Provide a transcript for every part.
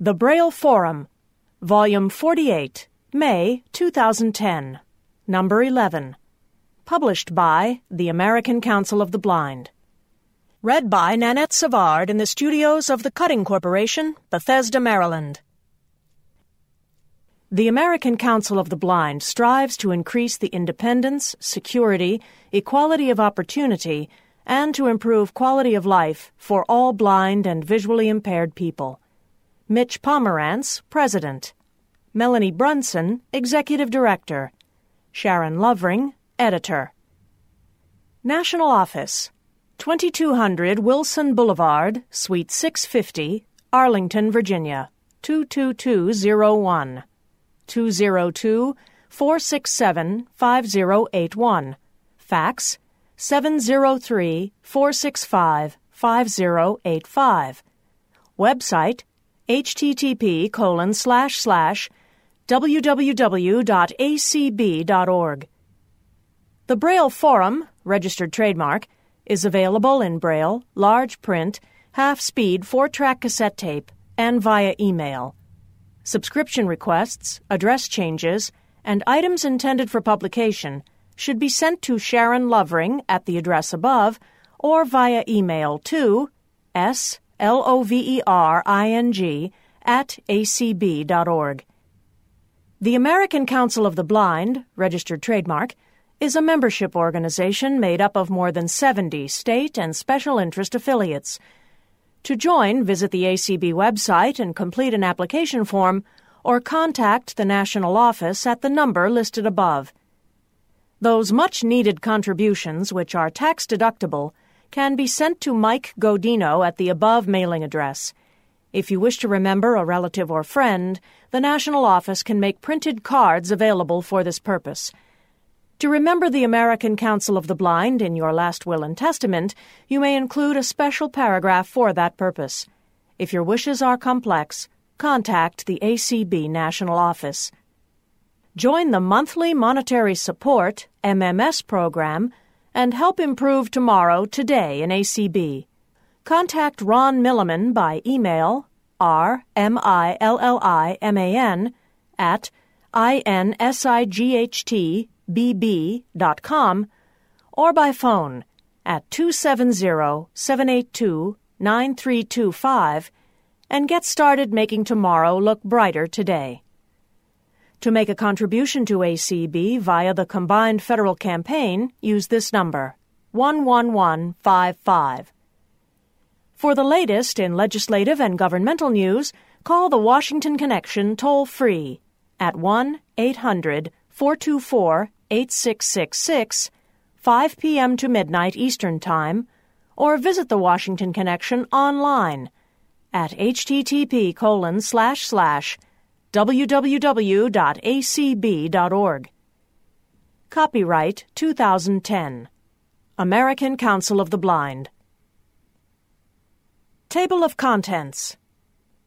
The Braille Forum, Volume 48, May 2010, Number 11. Published by the American Council of the Blind. Read by Nanette Savard in the studios of the Cutting Corporation, Bethesda, Maryland. The American Council of the Blind strives to increase the independence, security, equality of opportunity, and to improve quality of life for all blind and visually impaired people. Mitch Pomerantz, President. Melanie Brunson, Executive Director. Sharon Lovering, Editor. National Office 2200 Wilson Boulevard, Suite 650, Arlington, Virginia 22201. 202 467 5081. Fax 703 465 5085. Website http colon slash slash www.acb.org. The Braille Forum, registered trademark, is available in Braille, large print, half speed four track cassette tape, and via email. Subscription requests, address changes, and items intended for publication should be sent to Sharon Lovering at the address above or via email to s L O V E R I N G, at acb.org. The American Council of the Blind, registered trademark, is a membership organization made up of more than 70 state and special interest affiliates. To join, visit the ACB website and complete an application form or contact the national office at the number listed above. Those much needed contributions, which are tax deductible, can be sent to Mike Godino at the above mailing address. If you wish to remember a relative or friend, the National Office can make printed cards available for this purpose. To remember the American Council of the Blind in your last will and testament, you may include a special paragraph for that purpose. If your wishes are complex, contact the ACB National Office. Join the monthly monetary support MMS program and help improve tomorrow today in ACB. Contact Ron Milliman by email r-m-i-l-l-i-m-a-n at insightbb.com or by phone at 270-782-9325 and get started making tomorrow look brighter today. To make a contribution to ACB via the combined federal campaign, use this number 11155. For the latest in legislative and governmental news, call the Washington Connection toll free at 1 800 424 8666, 5 p.m. to midnight Eastern Time, or visit the Washington Connection online at http colon slash slash www.acb.org. Copyright 2010. American Council of the Blind. Table of Contents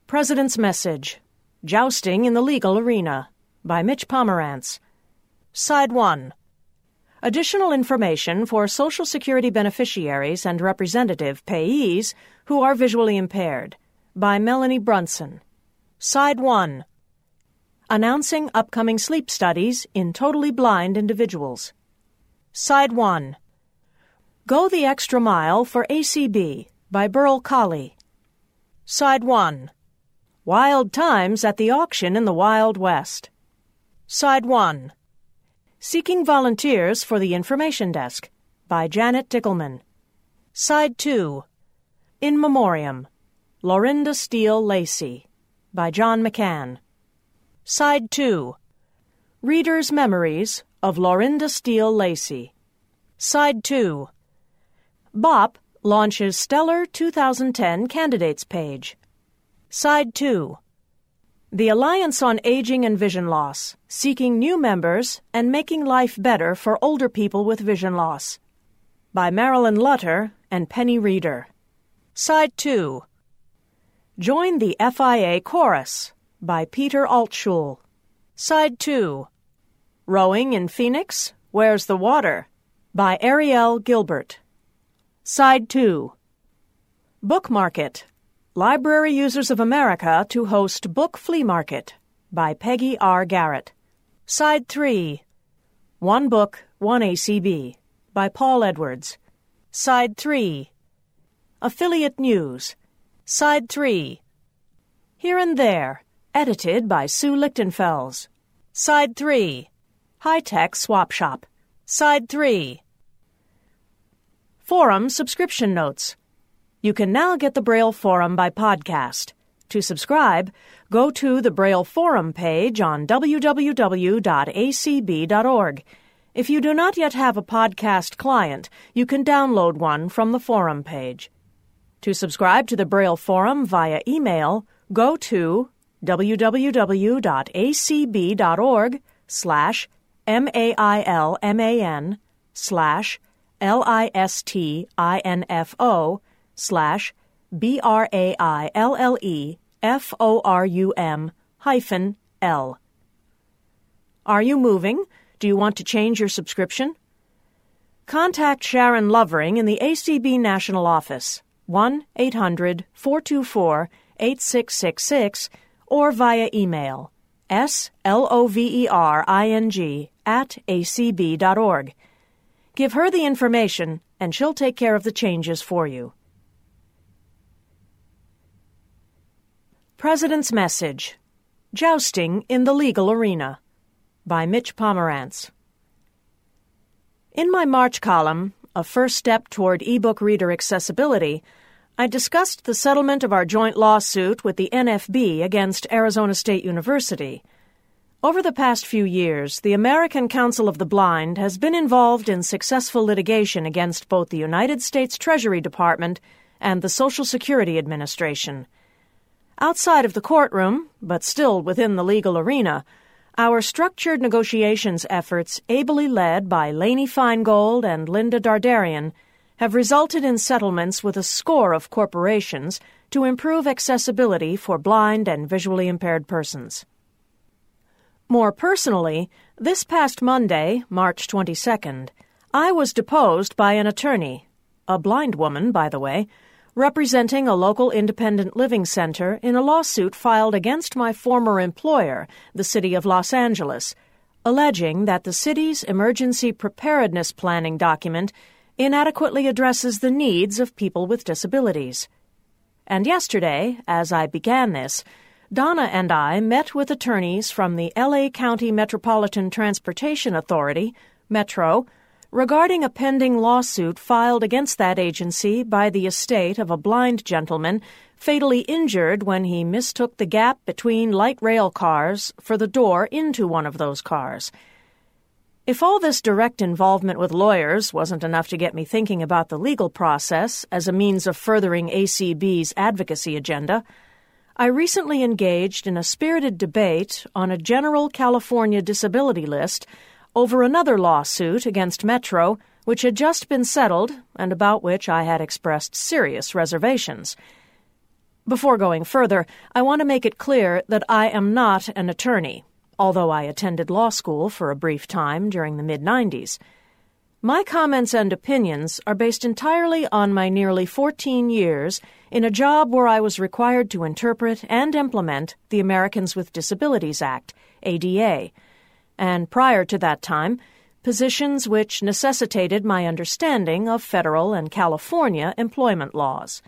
President's Message Jousting in the Legal Arena by Mitch Pomerantz. Side 1 Additional information for Social Security beneficiaries and representative payees who are visually impaired by Melanie Brunson. Side 1 announcing upcoming sleep studies in totally blind individuals. Side 1 Go the Extra Mile for ACB by Burl Colley. Side 1 Wild Times at the Auction in the Wild West. Side 1 Seeking Volunteers for the Information Desk by Janet Dickelman. Side 2 In Memoriam Lorinda Steele Lacey by John McCann. Side 2 Reader's Memories of Lorinda Steele Lacey. Side 2 BOP launches Stellar 2010 Candidates page. Side 2 The Alliance on Aging and Vision Loss, seeking new members and making life better for older people with vision loss. By Marilyn Lutter and Penny Reeder. Side 2 Join the FIA Chorus by Peter Altschul. Side 2 Rowing in Phoenix, Where's the Water? by Ariel Gilbert. Side 2 Book Market Library Users of America to host Book Flea Market by Peggy R. Garrett. Side 3 One Book, One ACB by Paul Edwards. Side 3 Affiliate News. Side 3 Here and There, edited by Sue Lichtenfels. Side 3 High Tech Swap Shop. Side 3 Forum Subscription Notes. You can now get the Braille Forum by podcast. To subscribe, go to the Braille Forum page on www.acb.org. If you do not yet have a podcast client, you can download one from the forum page. To subscribe to the Braille Forum via email, go to www.acb.org slash M-A-I-L-M-A-N slash L-I-S-T-I-N-F-O slash B R A I L L E F O R U M hyphen L. Are you moving? Do you want to change your subscription? Contact Sharon Lovering in the ACB National Office, 1 800 424 8666, or via email s l o v e r i n g at acb.org. Give her the information, and she'll take care of the changes for you. President's Message Jousting in the Legal Arena by Mitch Pomerantz. In my March column, A First Step Toward eBook Reader Accessibility, I discussed the settlement of our joint lawsuit with the NFB against Arizona State University. Over the past few years, the American Council of the Blind has been involved in successful litigation against both the United States Treasury Department and the Social Security Administration. Outside of the courtroom, but still within the legal arena, our structured negotiations efforts, ably led by Lainey Feingold and Linda Dardarian, have resulted in settlements with a score of corporations to improve accessibility for blind and visually impaired persons. More personally, this past Monday, March 22nd, I was deposed by an attorney, a blind woman, by the way, representing a local independent living center in a lawsuit filed against my former employer, the City of Los Angeles, alleging that the city's emergency preparedness planning document inadequately addresses the needs of people with disabilities. And yesterday, as I began this, Donna and I met with attorneys from the LA County Metropolitan Transportation Authority, Metro, regarding a pending lawsuit filed against that agency by the estate of a blind gentleman fatally injured when he mistook the gap between light rail cars for the door into one of those cars. If all this direct involvement with lawyers wasn't enough to get me thinking about the legal process as a means of furthering ACB's advocacy agenda, I recently engaged in a spirited debate on a general California disability list over another lawsuit against Metro, which had just been settled and about which I had expressed serious reservations. Before going further, I want to make it clear that I am not an attorney, although I attended law school for a brief time during the mid 90s. My comments and opinions are based entirely on my nearly 14 years in a job where I was required to interpret and implement the Americans with Disabilities Act, ADA and prior to that time, positions which necessitated my understanding of federal and California employment laws.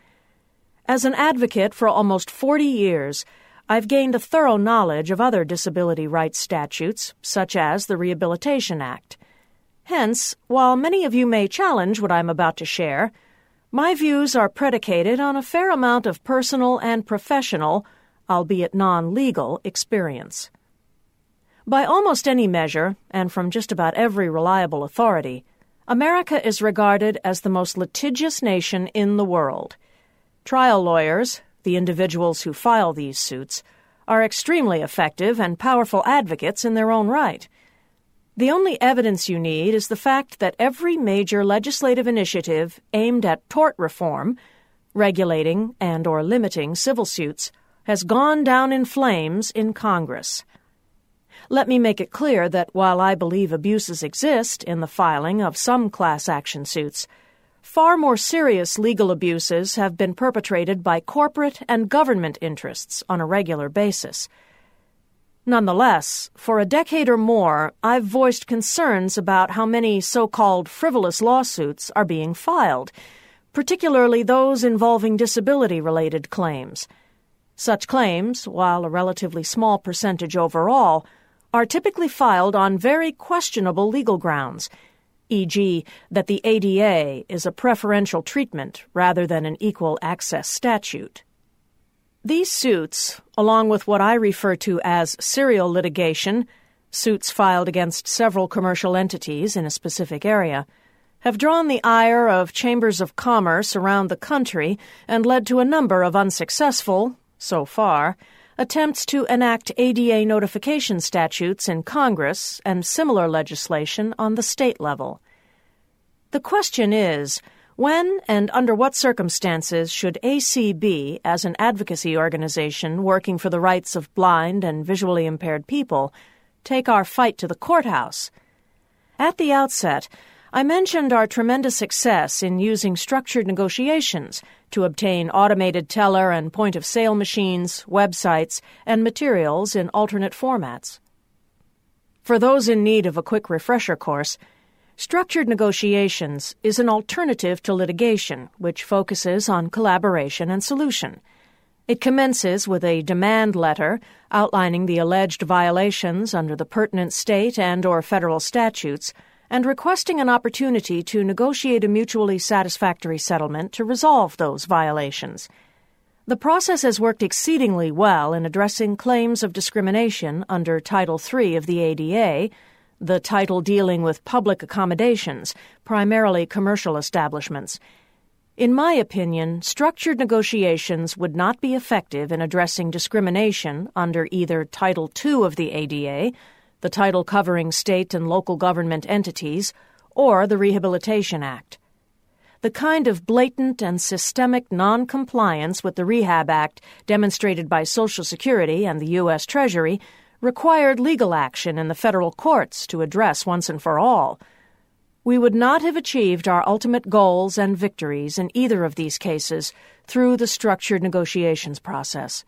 As an advocate for almost 40 years, I've gained a thorough knowledge of other disability rights statutes, such as the Rehabilitation Act. Hence, while many of you may challenge what I'm about to share, my views are predicated on a fair amount of personal and professional, albeit non legal, experience. By almost any measure, and from just about every reliable authority, America is regarded as the most litigious nation in the world. Trial lawyers, the individuals who file these suits, are extremely effective and powerful advocates in their own right. The only evidence you need is the fact that every major legislative initiative aimed at tort reform, regulating and or limiting civil suits, has gone down in flames in Congress. Let me make it clear that while I believe abuses exist in the filing of some class action suits, far more serious legal abuses have been perpetrated by corporate and government interests on a regular basis. Nonetheless, for a decade or more, I've voiced concerns about how many so called frivolous lawsuits are being filed, particularly those involving disability related claims. Such claims, while a relatively small percentage overall, are typically filed on very questionable legal grounds, e.g., that the ADA is a preferential treatment rather than an equal access statute. These suits, along with what I refer to as serial litigation, suits filed against several commercial entities in a specific area, have drawn the ire of chambers of commerce around the country and led to a number of unsuccessful, so far, attempts to enact ADA notification statutes in Congress and similar legislation on the state level. The question is when and under what circumstances should ACB, as an advocacy organization working for the rights of blind and visually impaired people, take our fight to the courthouse? At the outset, I mentioned our tremendous success in using structured negotiations to obtain automated teller and point of sale machines, websites, and materials in alternate formats. For those in need of a quick refresher course, Structured negotiations is an alternative to litigation which focuses on collaboration and solution. It commences with a demand letter outlining the alleged violations under the pertinent state and or federal statutes and requesting an opportunity to negotiate a mutually satisfactory settlement to resolve those violations. The process has worked exceedingly well in addressing claims of discrimination under Title III of the ADA, the title dealing with public accommodations, primarily commercial establishments. In my opinion, structured negotiations would not be effective in addressing discrimination under either Title II of the ADA, the title covering state and local government entities, or the Rehabilitation Act. The kind of blatant and systemic noncompliance with the Rehab Act demonstrated by Social Security and the U.S. Treasury required legal action in the federal courts to address once and for all. We would not have achieved our ultimate goals and victories in either of these cases through the structured negotiations process.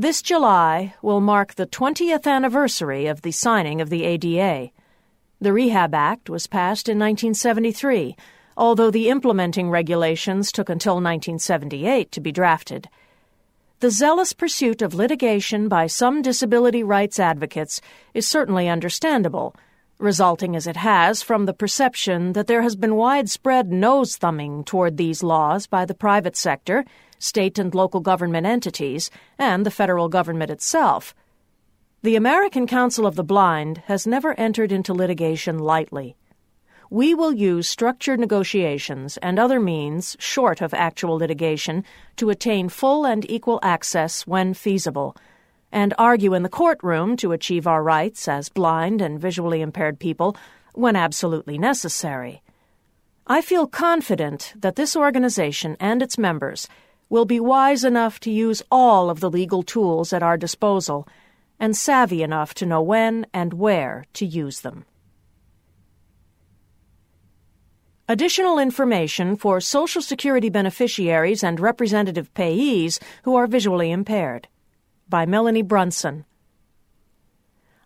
This July will mark the 20th anniversary of the signing of the ADA. The Rehab Act was passed in 1973, although the implementing regulations took until 1978 to be drafted. The zealous pursuit of litigation by some disability rights advocates is certainly understandable, resulting as it has from the perception that there has been widespread nose thumbing toward these laws by the private sector state and local government entities, and the federal government itself. The American Council of the Blind has never entered into litigation lightly. We will use structured negotiations and other means short of actual litigation to attain full and equal access when feasible, and argue in the courtroom to achieve our rights as blind and visually impaired people when absolutely necessary. I feel confident that this organization and its members will be wise enough to use all of the legal tools at our disposal and savvy enough to know when and where to use them. Additional information for Social Security beneficiaries and representative payees who are visually impaired. By Melanie Brunson.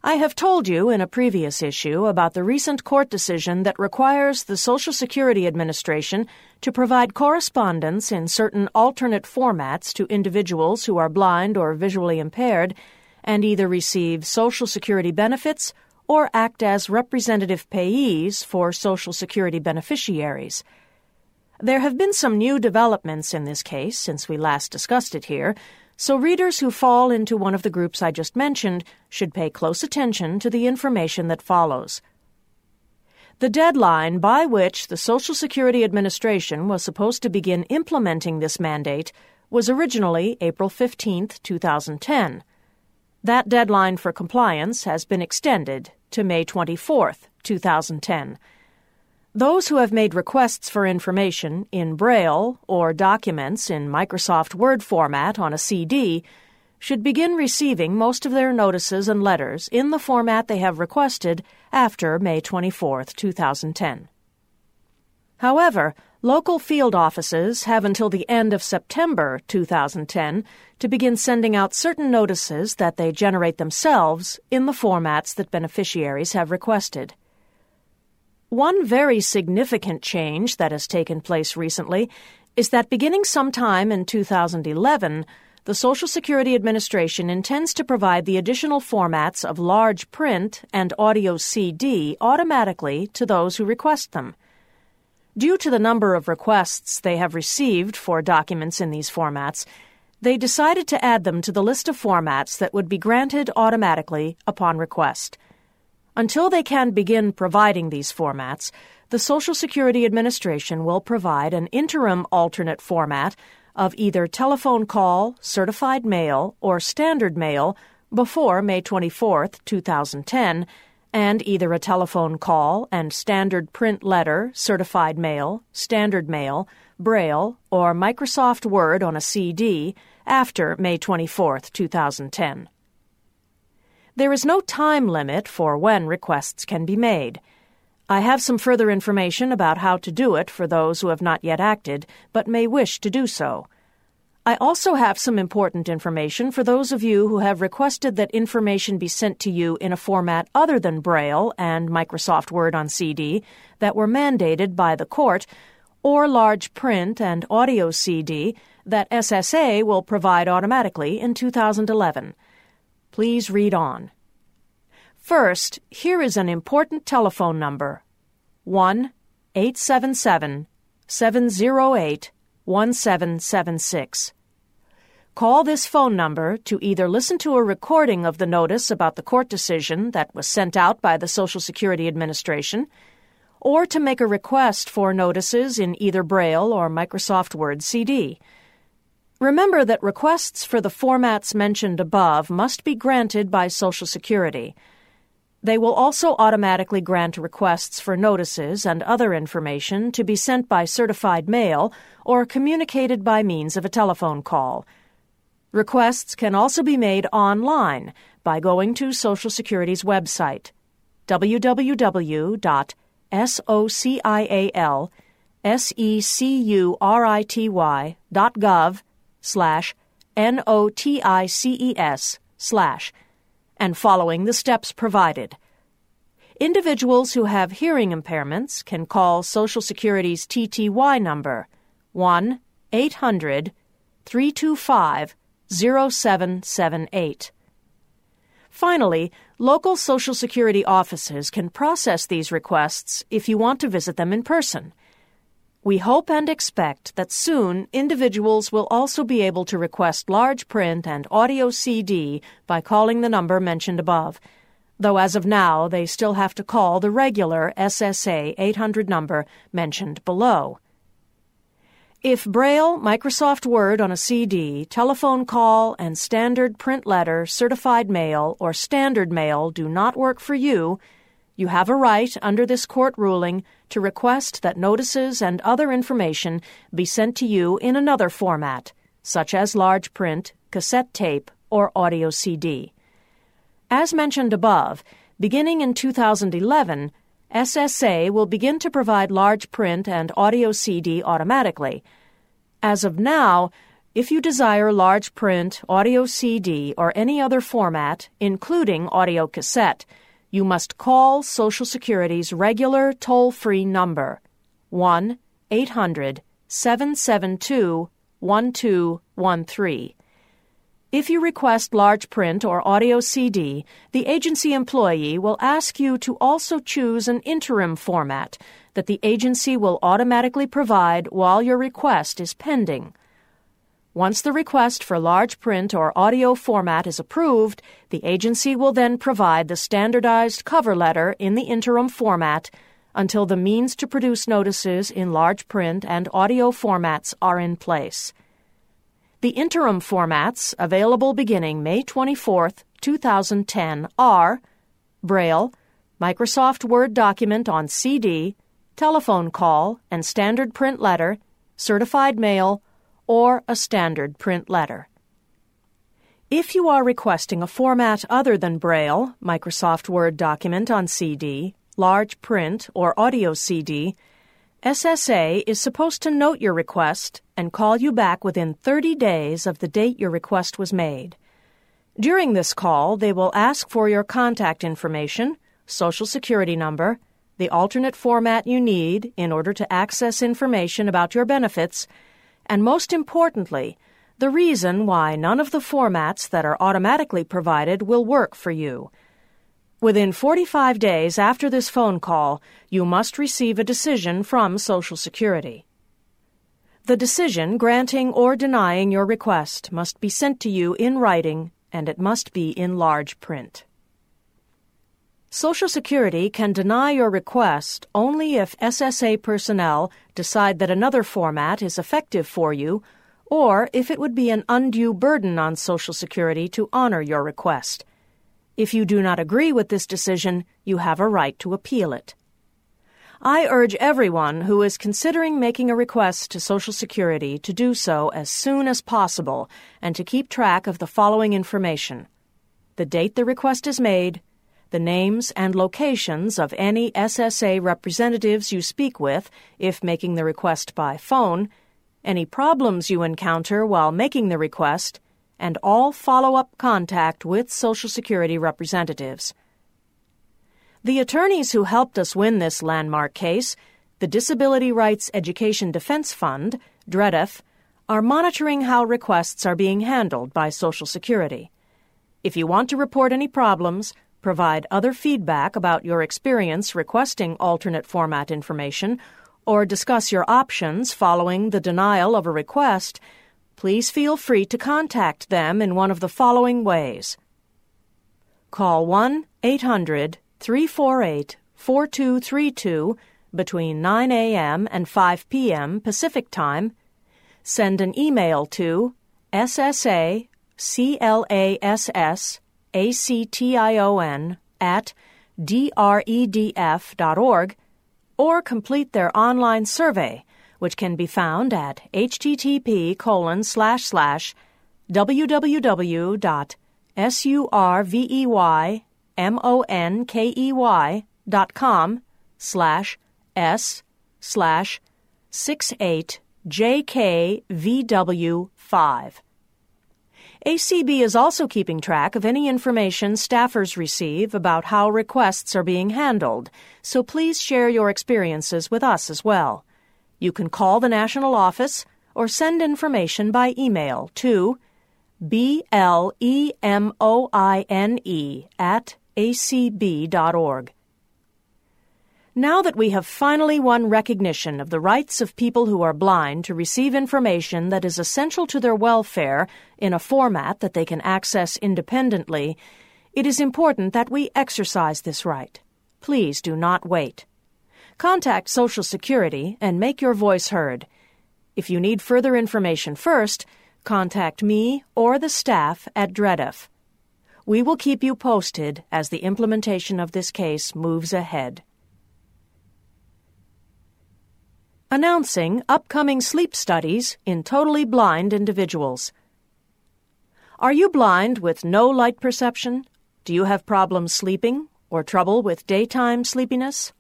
I have told you in a previous issue about the recent court decision that requires the Social Security Administration to provide correspondence in certain alternate formats to individuals who are blind or visually impaired and either receive Social Security benefits or act as representative payees for Social Security beneficiaries. There have been some new developments in this case since we last discussed it here so readers who fall into one of the groups I just mentioned should pay close attention to the information that follows. The deadline by which the Social Security Administration was supposed to begin implementing this mandate was originally April 15, 2010. That deadline for compliance has been extended to May 24, 2010. Those who have made requests for information in Braille or documents in Microsoft Word format on a CD should begin receiving most of their notices and letters in the format they have requested after May 24, 2010. However, Local field offices have until the end of September 2010 to begin sending out certain notices that they generate themselves in the formats that beneficiaries have requested. One very significant change that has taken place recently is that beginning sometime in 2011, the Social Security Administration intends to provide the additional formats of large print and audio CD automatically to those who request them. Due to the number of requests they have received for documents in these formats, they decided to add them to the list of formats that would be granted automatically upon request. Until they can begin providing these formats, the Social Security Administration will provide an interim alternate format of either telephone call, certified mail, or standard mail before May 24, 2010 and either a telephone call and standard print letter, certified mail, standard mail, Braille, or Microsoft Word on a CD after May 24, 2010. There is no time limit for when requests can be made. I have some further information about how to do it for those who have not yet acted but may wish to do so. I also have some important information for those of you who have requested that information be sent to you in a format other than Braille and Microsoft Word on CD that were mandated by the court, or large print and audio CD that SSA will provide automatically in 2011. Please read on. First, here is an important telephone number 1 877 708 1776. Call this phone number to either listen to a recording of the notice about the court decision that was sent out by the Social Security Administration, or to make a request for notices in either Braille or Microsoft Word CD. Remember that requests for the formats mentioned above must be granted by Social Security. They will also automatically grant requests for notices and other information to be sent by certified mail or communicated by means of a telephone call. Requests can also be made online by going to Social Security's website www.socialsecurity.gov slash N-O-T-I-C-E-S slash and following the steps provided. Individuals who have hearing impairments can call Social Security's TTY number 1 800 325 0778. Finally, local Social Security offices can process these requests if you want to visit them in person. We hope and expect that soon individuals will also be able to request large print and audio CD by calling the number mentioned above, though as of now they still have to call the regular SSA 800 number mentioned below. If Braille, Microsoft Word on a CD, telephone call, and standard print letter, certified mail, or standard mail do not work for you, you have a right, under this court ruling, to request that notices and other information be sent to you in another format, such as large print, cassette tape, or audio CD. As mentioned above, beginning in 2011, SSA will begin to provide large print and audio CD automatically. As of now, if you desire large print, audio CD, or any other format, including audio cassette, you must call Social Security's regular toll free number 1 800 772 1213. If you request large print or audio CD, the agency employee will ask you to also choose an interim format that the agency will automatically provide while your request is pending. Once the request for large print or audio format is approved, the agency will then provide the standardized cover letter in the interim format until the means to produce notices in large print and audio formats are in place. The interim formats, available beginning May 24, 2010, are Braille, Microsoft Word document on CD, telephone call and standard print letter, certified mail, or a standard print letter. If you are requesting a format other than Braille, Microsoft Word document on CD, large print, or audio CD, SSA is supposed to note your request and call you back within 30 days of the date your request was made. During this call, they will ask for your contact information, Social Security number, the alternate format you need in order to access information about your benefits, and most importantly, the reason why none of the formats that are automatically provided will work for you. Within 45 days after this phone call, you must receive a decision from Social Security. The decision granting or denying your request must be sent to you in writing and it must be in large print. Social Security can deny your request only if SSA personnel decide that another format is effective for you or if it would be an undue burden on Social Security to honor your request. If you do not agree with this decision, you have a right to appeal it. I urge everyone who is considering making a request to Social Security to do so as soon as possible and to keep track of the following information the date the request is made, the names and locations of any SSA representatives you speak with if making the request by phone, any problems you encounter while making the request, and all follow up contact with Social Security representatives. The attorneys who helped us win this landmark case, the Disability Rights Education Defense Fund, DREDF, are monitoring how requests are being handled by Social Security. If you want to report any problems, provide other feedback about your experience requesting alternate format information, or discuss your options following the denial of a request, please feel free to contact them in one of the following ways. Call 1 800 348 4232 between 9 a.m. and 5 p.m. Pacific Time. Send an email to SSA CLASS ACTION at dredf.org or complete their online survey, which can be found at http colon slash slash www.surveymonkey dot com slash s slash six eight jkvw five. ACB is also keeping track of any information staffers receive about how requests are being handled, so please share your experiences with us as well. You can call the national office or send information by email to B L E M O I N E at acb.org. Now that we have finally won recognition of the rights of people who are blind to receive information that is essential to their welfare in a format that they can access independently, it is important that we exercise this right. Please do not wait. Contact Social Security and make your voice heard. If you need further information first, contact me or the staff at DREDF. We will keep you posted as the implementation of this case moves ahead. Announcing upcoming sleep studies in totally blind individuals. Are you blind with no light perception? Do you have problems sleeping or trouble with daytime sleepiness?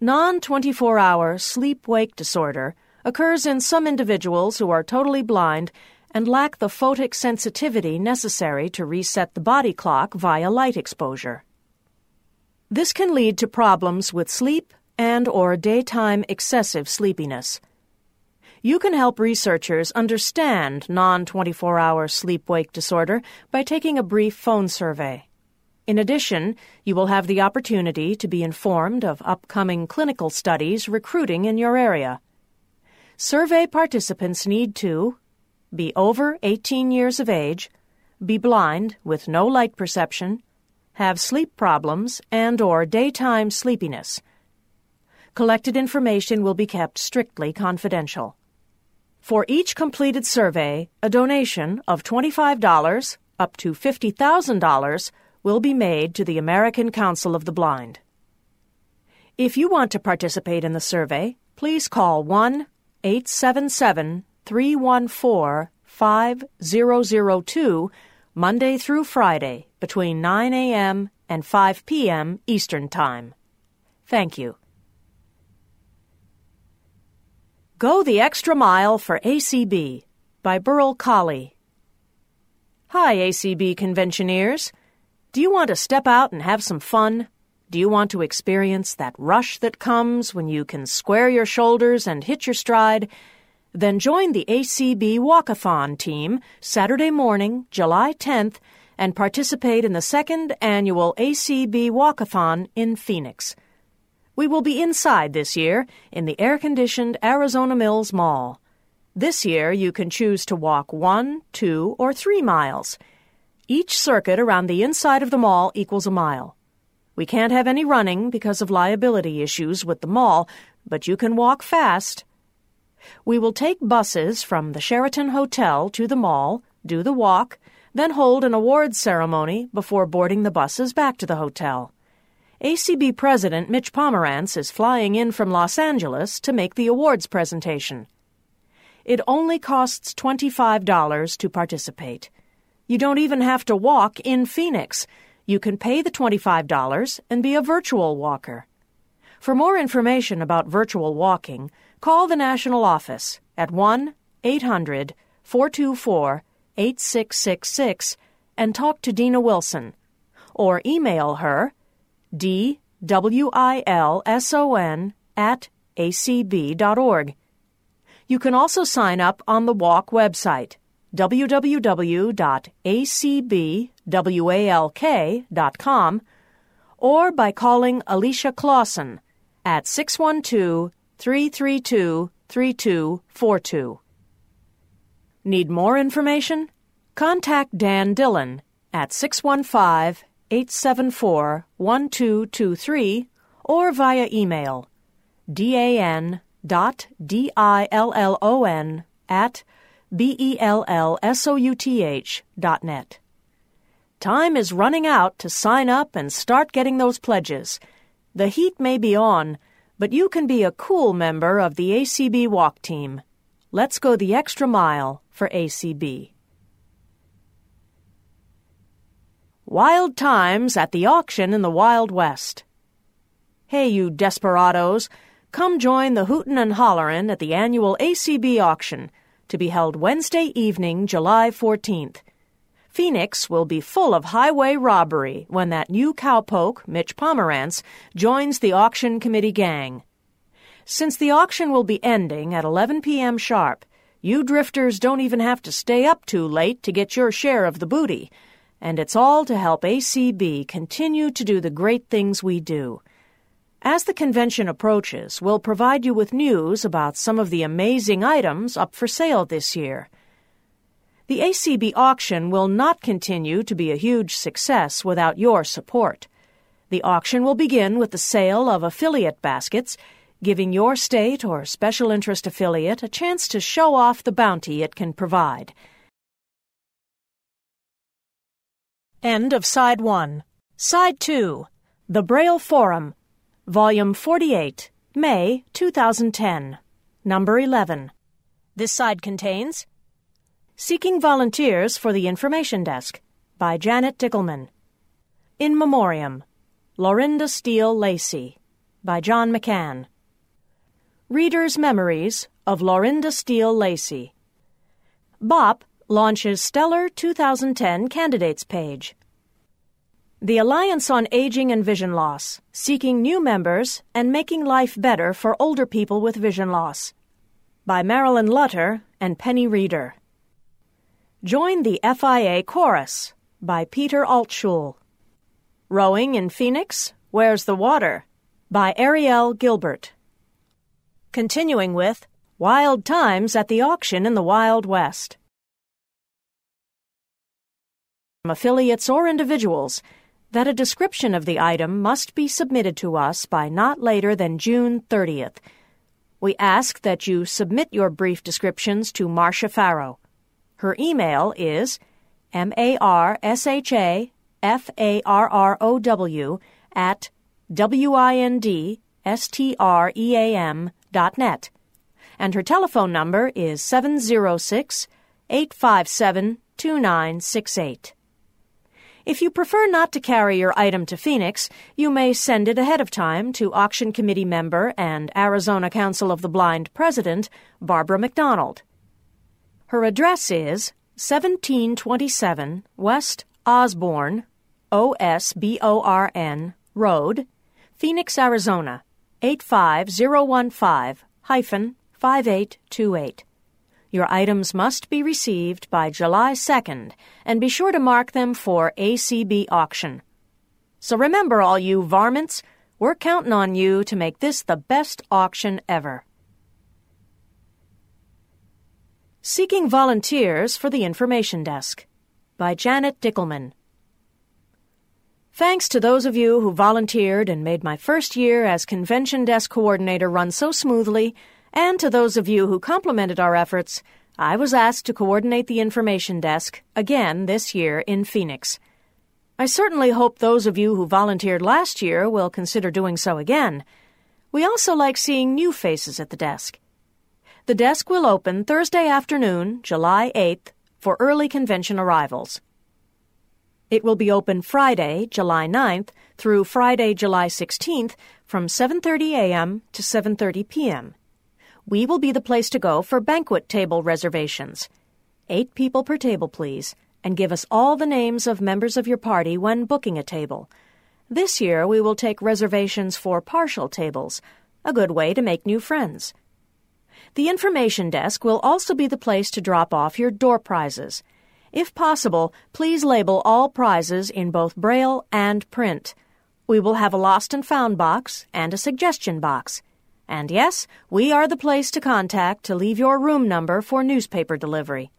Non 24 hour sleep wake disorder occurs in some individuals who are totally blind and lack the photic sensitivity necessary to reset the body clock via light exposure. This can lead to problems with sleep and or daytime excessive sleepiness. You can help researchers understand non-24 hour sleep-wake disorder by taking a brief phone survey. In addition, you will have the opportunity to be informed of upcoming clinical studies recruiting in your area. Survey participants need to be over 18 years of age, be blind with no light perception, have sleep problems and or daytime sleepiness, collected information will be kept strictly confidential. For each completed survey, a donation of $25 up to $50,000 will be made to the American Council of the Blind. If you want to participate in the survey, please call 1 877 314 5002 Monday through Friday between 9 a.m. and 5 p.m. Eastern Time. Thank you. Go the Extra Mile for ACB by Burl Colley. Hi, ACB conventioneers. Do you want to step out and have some fun? Do you want to experience that rush that comes when you can square your shoulders and hit your stride? Then join the ACB Walkathon team Saturday morning, July 10th, and participate in the second annual ACB Walkathon in Phoenix. We will be inside this year in the air conditioned Arizona Mills Mall. This year, you can choose to walk one, two, or three miles. Each circuit around the inside of the mall equals a mile. We can't have any running because of liability issues with the mall, but you can walk fast. We will take buses from the Sheraton Hotel to the mall, do the walk, then hold an awards ceremony before boarding the buses back to the hotel. ACB President Mitch Pomerantz is flying in from Los Angeles to make the awards presentation. It only costs $25 to participate. You don't even have to walk in Phoenix. You can pay the $25 and be a virtual walker. For more information about virtual walking, call the national office at 1 800 424 8666 and talk to Dina Wilson, or email her dwilson at acb.org. You can also sign up on the Walk website www.acbwalk.com or by calling Alicia Clausen at 612 332 3242. Need more information? Contact Dan Dillon at 615 874 1223 or via email dan dot d-i-l-l-o-n at B-E-L-L-S-O-U-T-H dot net. Time is running out to sign up and start getting those pledges. The heat may be on, but you can be a cool member of the ACB walk team. Let's go the extra mile for ACB. Wild times at the auction in the Wild West. Hey, you desperados, come join the hootin' and hollerin' at the annual ACB auction to be held Wednesday evening, July 14th. Phoenix will be full of highway robbery when that new cowpoke, Mitch Pomerantz, joins the auction committee gang. Since the auction will be ending at 11 p.m. sharp, you drifters don't even have to stay up too late to get your share of the booty, and it's all to help ACB continue to do the great things we do. As the convention approaches, we'll provide you with news about some of the amazing items up for sale this year. The ACB auction will not continue to be a huge success without your support. The auction will begin with the sale of affiliate baskets, giving your state or special interest affiliate a chance to show off the bounty it can provide. End of Side 1. Side 2. The Braille Forum Volume 48, May 2010, Number 11. This side contains Seeking Volunteers for the Information Desk by Janet Dickelman. In Memoriam, Lorinda Steele Lacey by John McCann. Reader's Memories of Lorinda Steele Lacey. BOP launches Stellar 2010 Candidates page. The Alliance on Aging and Vision Loss, seeking new members and making life better for older people with vision loss. By Marilyn Lutter and Penny Reeder. Join the FIA Chorus by Peter Altschul. Rowing in Phoenix, Where's the Water? by Ariel Gilbert. Continuing with Wild Times at the Auction in the Wild West. Affiliates or individuals that a description of the item must be submitted to us by not later than June 30th. We ask that you submit your brief descriptions to Marsha Farrow. Her email is M-A-R-S-H-A-F-A-R-R-O-W at W-I-N-D-S-T-R-E-A-M dot net. And her telephone number is 706 857 2968. If you prefer not to carry your item to Phoenix, you may send it ahead of time to Auction Committee member and Arizona Council of the Blind president, Barbara McDonald. Her address is 1727 West Osborn, O S B O R N, Road, Phoenix, Arizona, 85015 5828. Your items must be received by July 2nd, and be sure to mark them for ACB auction. So remember, all you varmints, we're counting on you to make this the best auction ever. Seeking Volunteers for the Information Desk by Janet Dickelman. Thanks to those of you who volunteered and made my first year as Convention Desk Coordinator run so smoothly and to those of you who complimented our efforts, I was asked to coordinate the information desk again this year in Phoenix. I certainly hope those of you who volunteered last year will consider doing so again. We also like seeing new faces at the desk. The desk will open Thursday afternoon, July 8th, for early convention arrivals. It will be open Friday, July 9th through Friday, July 16th from 7:30 a.m. to 7:30 p.m we will be the place to go for banquet table reservations. Eight people per table, please, and give us all the names of members of your party when booking a table. This year we will take reservations for partial tables, a good way to make new friends. The information desk will also be the place to drop off your door prizes. If possible, please label all prizes in both Braille and print. We will have a lost and found box and a suggestion box. And yes, we are the place to contact to leave your room number for newspaper delivery.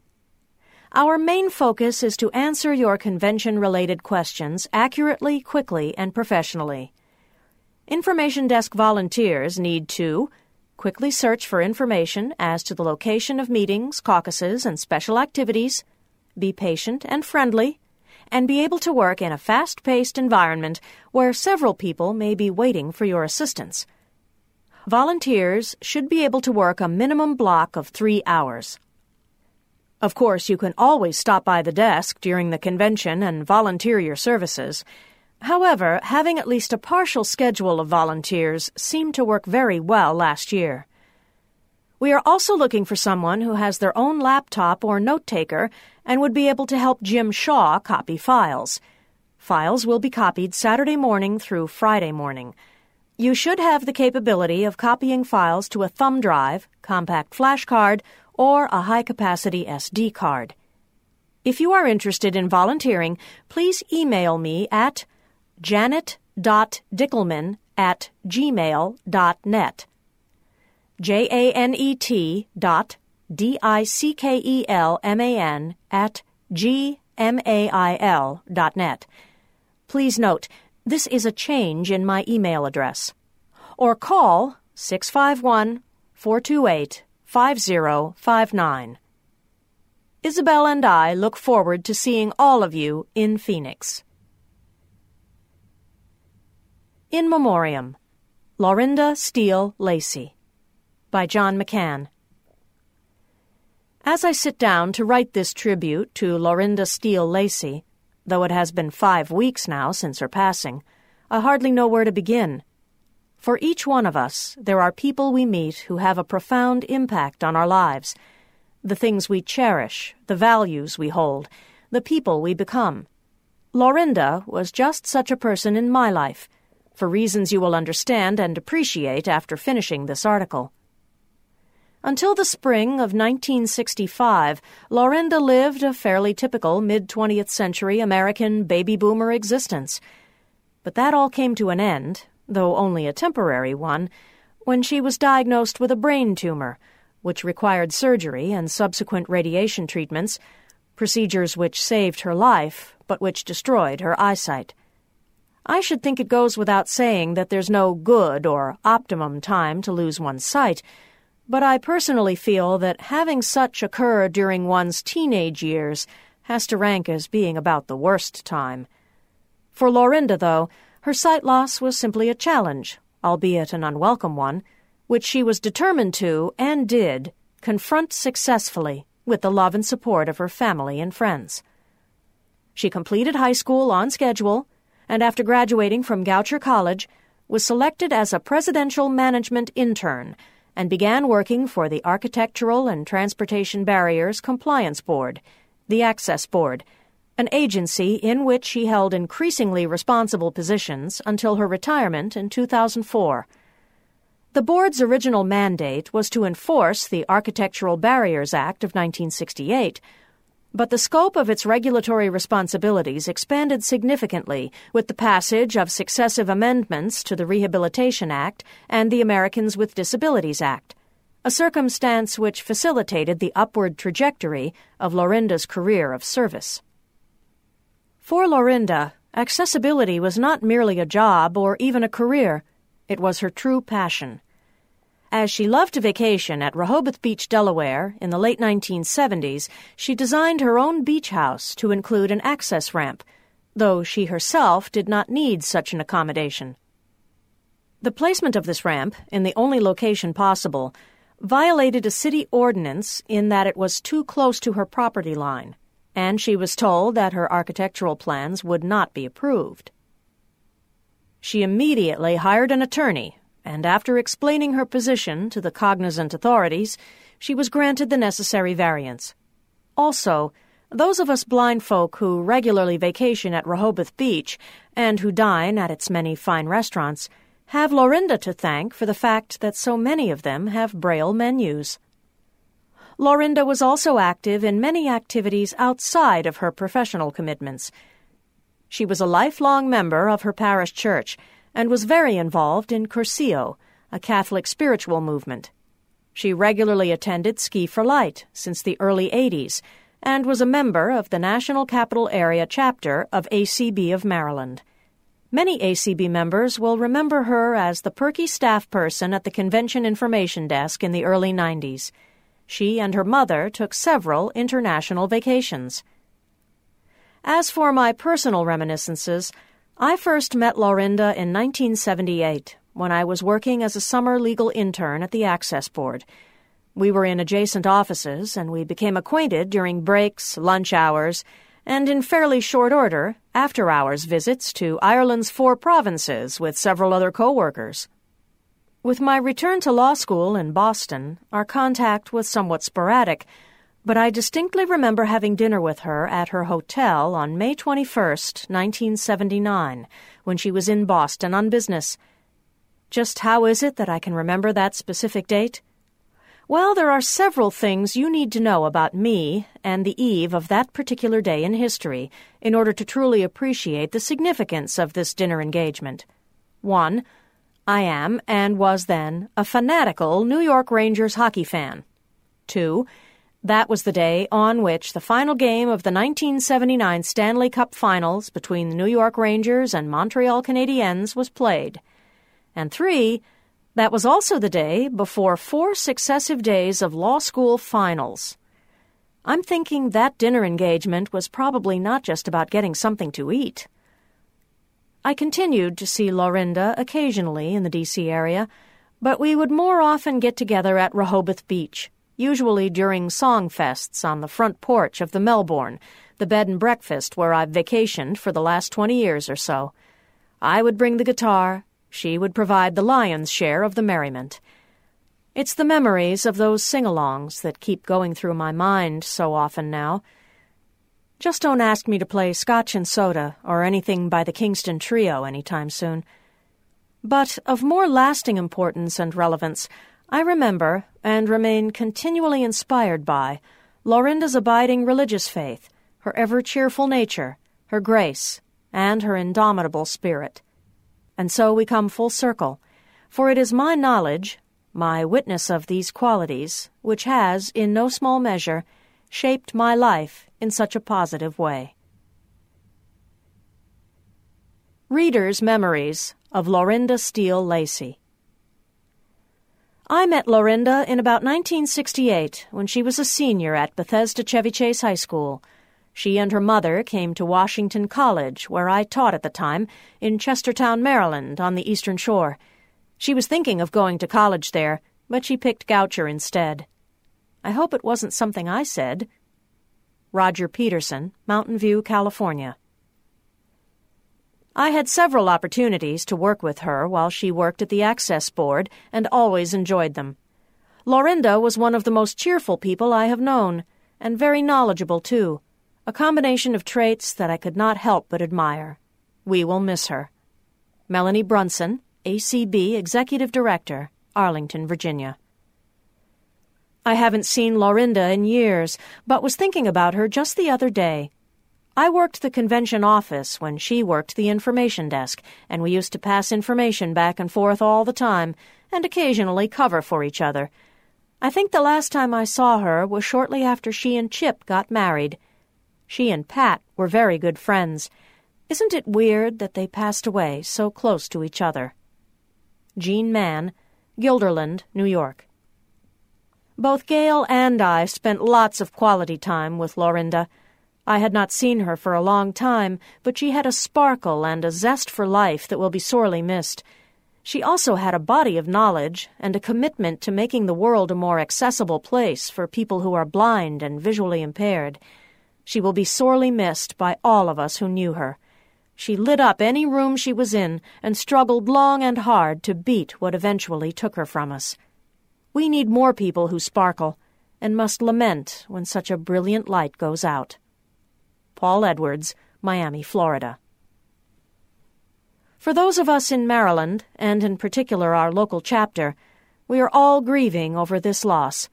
Our main focus is to answer your convention related questions accurately, quickly, and professionally. Information desk volunteers need to quickly search for information as to the location of meetings, caucuses, and special activities, be patient and friendly, and be able to work in a fast paced environment where several people may be waiting for your assistance volunteers should be able to work a minimum block of three hours. Of course, you can always stop by the desk during the convention and volunteer your services. However, having at least a partial schedule of volunteers seemed to work very well last year. We are also looking for someone who has their own laptop or note taker and would be able to help Jim Shaw copy files. Files will be copied Saturday morning through Friday morning. You should have the capability of copying files to a thumb drive, compact flash card, or a high capacity SD card. If you are interested in volunteering, please email me at janet.dickelman at gmail.net. J A N E T dot D I C K E L M A N at G M A I L dot net. Please note, this is a change in my email address. Or call 651 428 5059. Isabel and I look forward to seeing all of you in Phoenix. In Memoriam Lorinda Steele Lacey by John McCann. As I sit down to write this tribute to Lorinda Steele Lacey, Though it has been five weeks now since her passing, I hardly know where to begin. For each one of us, there are people we meet who have a profound impact on our lives. The things we cherish, the values we hold, the people we become. Lorinda was just such a person in my life, for reasons you will understand and appreciate after finishing this article. Until the spring of 1965, Lorinda lived a fairly typical mid 20th century American baby boomer existence. But that all came to an end, though only a temporary one, when she was diagnosed with a brain tumor, which required surgery and subsequent radiation treatments, procedures which saved her life, but which destroyed her eyesight. I should think it goes without saying that there's no good or optimum time to lose one's sight but I personally feel that having such occur during one's teenage years has to rank as being about the worst time. For Lorinda, though, her sight loss was simply a challenge, albeit an unwelcome one, which she was determined to, and did, confront successfully with the love and support of her family and friends. She completed high school on schedule, and after graduating from Goucher College, was selected as a presidential management intern and began working for the Architectural and Transportation Barriers Compliance Board, the Access Board, an agency in which she held increasingly responsible positions until her retirement in 2004. The board's original mandate was to enforce the Architectural Barriers Act of 1968, but the scope of its regulatory responsibilities expanded significantly with the passage of successive amendments to the Rehabilitation Act and the Americans with Disabilities Act, a circumstance which facilitated the upward trajectory of Lorinda's career of service. For Lorinda, accessibility was not merely a job or even a career, it was her true passion. As she loved to vacation at Rehoboth Beach, Delaware, in the late 1970s, she designed her own beach house to include an access ramp, though she herself did not need such an accommodation. The placement of this ramp, in the only location possible, violated a city ordinance in that it was too close to her property line, and she was told that her architectural plans would not be approved. She immediately hired an attorney and after explaining her position to the cognizant authorities, she was granted the necessary variance. Also, those of us blind folk who regularly vacation at Rehoboth Beach and who dine at its many fine restaurants have Lorinda to thank for the fact that so many of them have braille menus. Lorinda was also active in many activities outside of her professional commitments. She was a lifelong member of her parish church and was very involved in Cursillo, a Catholic spiritual movement. She regularly attended Ski for Light since the early 80s and was a member of the National Capital Area chapter of ACB of Maryland. Many ACB members will remember her as the perky staff person at the convention information desk in the early 90s. She and her mother took several international vacations. As for my personal reminiscences, I first met Lorinda in 1978 when I was working as a summer legal intern at the Access Board. We were in adjacent offices and we became acquainted during breaks, lunch hours, and in fairly short order, after hours visits to Ireland's four provinces with several other co-workers. With my return to law school in Boston, our contact was somewhat sporadic but I distinctly remember having dinner with her at her hotel on May 21st, 1979, when she was in Boston on business. Just how is it that I can remember that specific date? Well, there are several things you need to know about me and the eve of that particular day in history in order to truly appreciate the significance of this dinner engagement. One, I am, and was then, a fanatical New York Rangers hockey fan. Two, that was the day on which the final game of the 1979 Stanley Cup Finals between the New York Rangers and Montreal Canadiens was played. And three, that was also the day before four successive days of law school finals. I'm thinking that dinner engagement was probably not just about getting something to eat. I continued to see Lorinda occasionally in the D.C. area, but we would more often get together at Rehoboth Beach usually during song fests on the front porch of the Melbourne, the bed and breakfast where I've vacationed for the last 20 years or so. I would bring the guitar, she would provide the lion's share of the merriment. It's the memories of those sing alongs that keep going through my mind so often now. Just don't ask me to play Scotch and Soda or anything by the Kingston Trio anytime soon. But of more lasting importance and relevance, I remember, and remain continually inspired by, Lorinda's abiding religious faith, her ever cheerful nature, her grace, and her indomitable spirit. And so we come full circle, for it is my knowledge, my witness of these qualities, which has, in no small measure, shaped my life in such a positive way. Reader's Memories of Lorinda Steele Lacy I met Lorinda in about 1968 when she was a senior at Bethesda Chevy Chase High School. She and her mother came to Washington College, where I taught at the time, in Chestertown, Maryland, on the Eastern Shore. She was thinking of going to college there, but she picked Goucher instead. I hope it wasn't something I said. Roger Peterson, Mountain View, California. I had several opportunities to work with her while she worked at the Access Board and always enjoyed them. Lorinda was one of the most cheerful people I have known, and very knowledgeable, too, a combination of traits that I could not help but admire. We will miss her. Melanie Brunson, ACB Executive Director, Arlington, Virginia. I haven't seen Lorinda in years, but was thinking about her just the other day. I worked the convention office when she worked the information desk, and we used to pass information back and forth all the time, and occasionally cover for each other. I think the last time I saw her was shortly after she and Chip got married. She and Pat were very good friends. Isn't it weird that they passed away so close to each other? Jean Mann, Guilderland, New York. Both Gail and I spent lots of quality time with Lorinda. I had not seen her for a long time, but she had a sparkle and a zest for life that will be sorely missed. She also had a body of knowledge and a commitment to making the world a more accessible place for people who are blind and visually impaired. She will be sorely missed by all of us who knew her. She lit up any room she was in and struggled long and hard to beat what eventually took her from us. We need more people who sparkle, and must lament when such a brilliant light goes out. Paul Edwards, Miami, Florida. For those of us in Maryland, and in particular our local chapter, we are all grieving over this loss.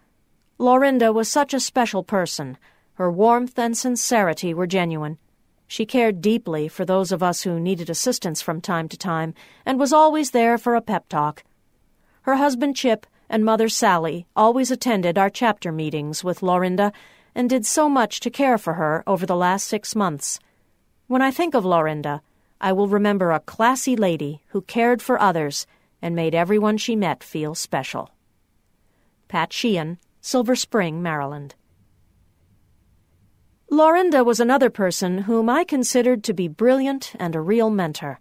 Lorinda was such a special person. Her warmth and sincerity were genuine. She cared deeply for those of us who needed assistance from time to time, and was always there for a pep talk. Her husband Chip and Mother Sally always attended our chapter meetings with Lorinda and did so much to care for her over the last six months. When I think of Lorinda, I will remember a classy lady who cared for others and made everyone she met feel special. Pat Sheehan, Silver Spring, Maryland. Lorinda was another person whom I considered to be brilliant and a real mentor.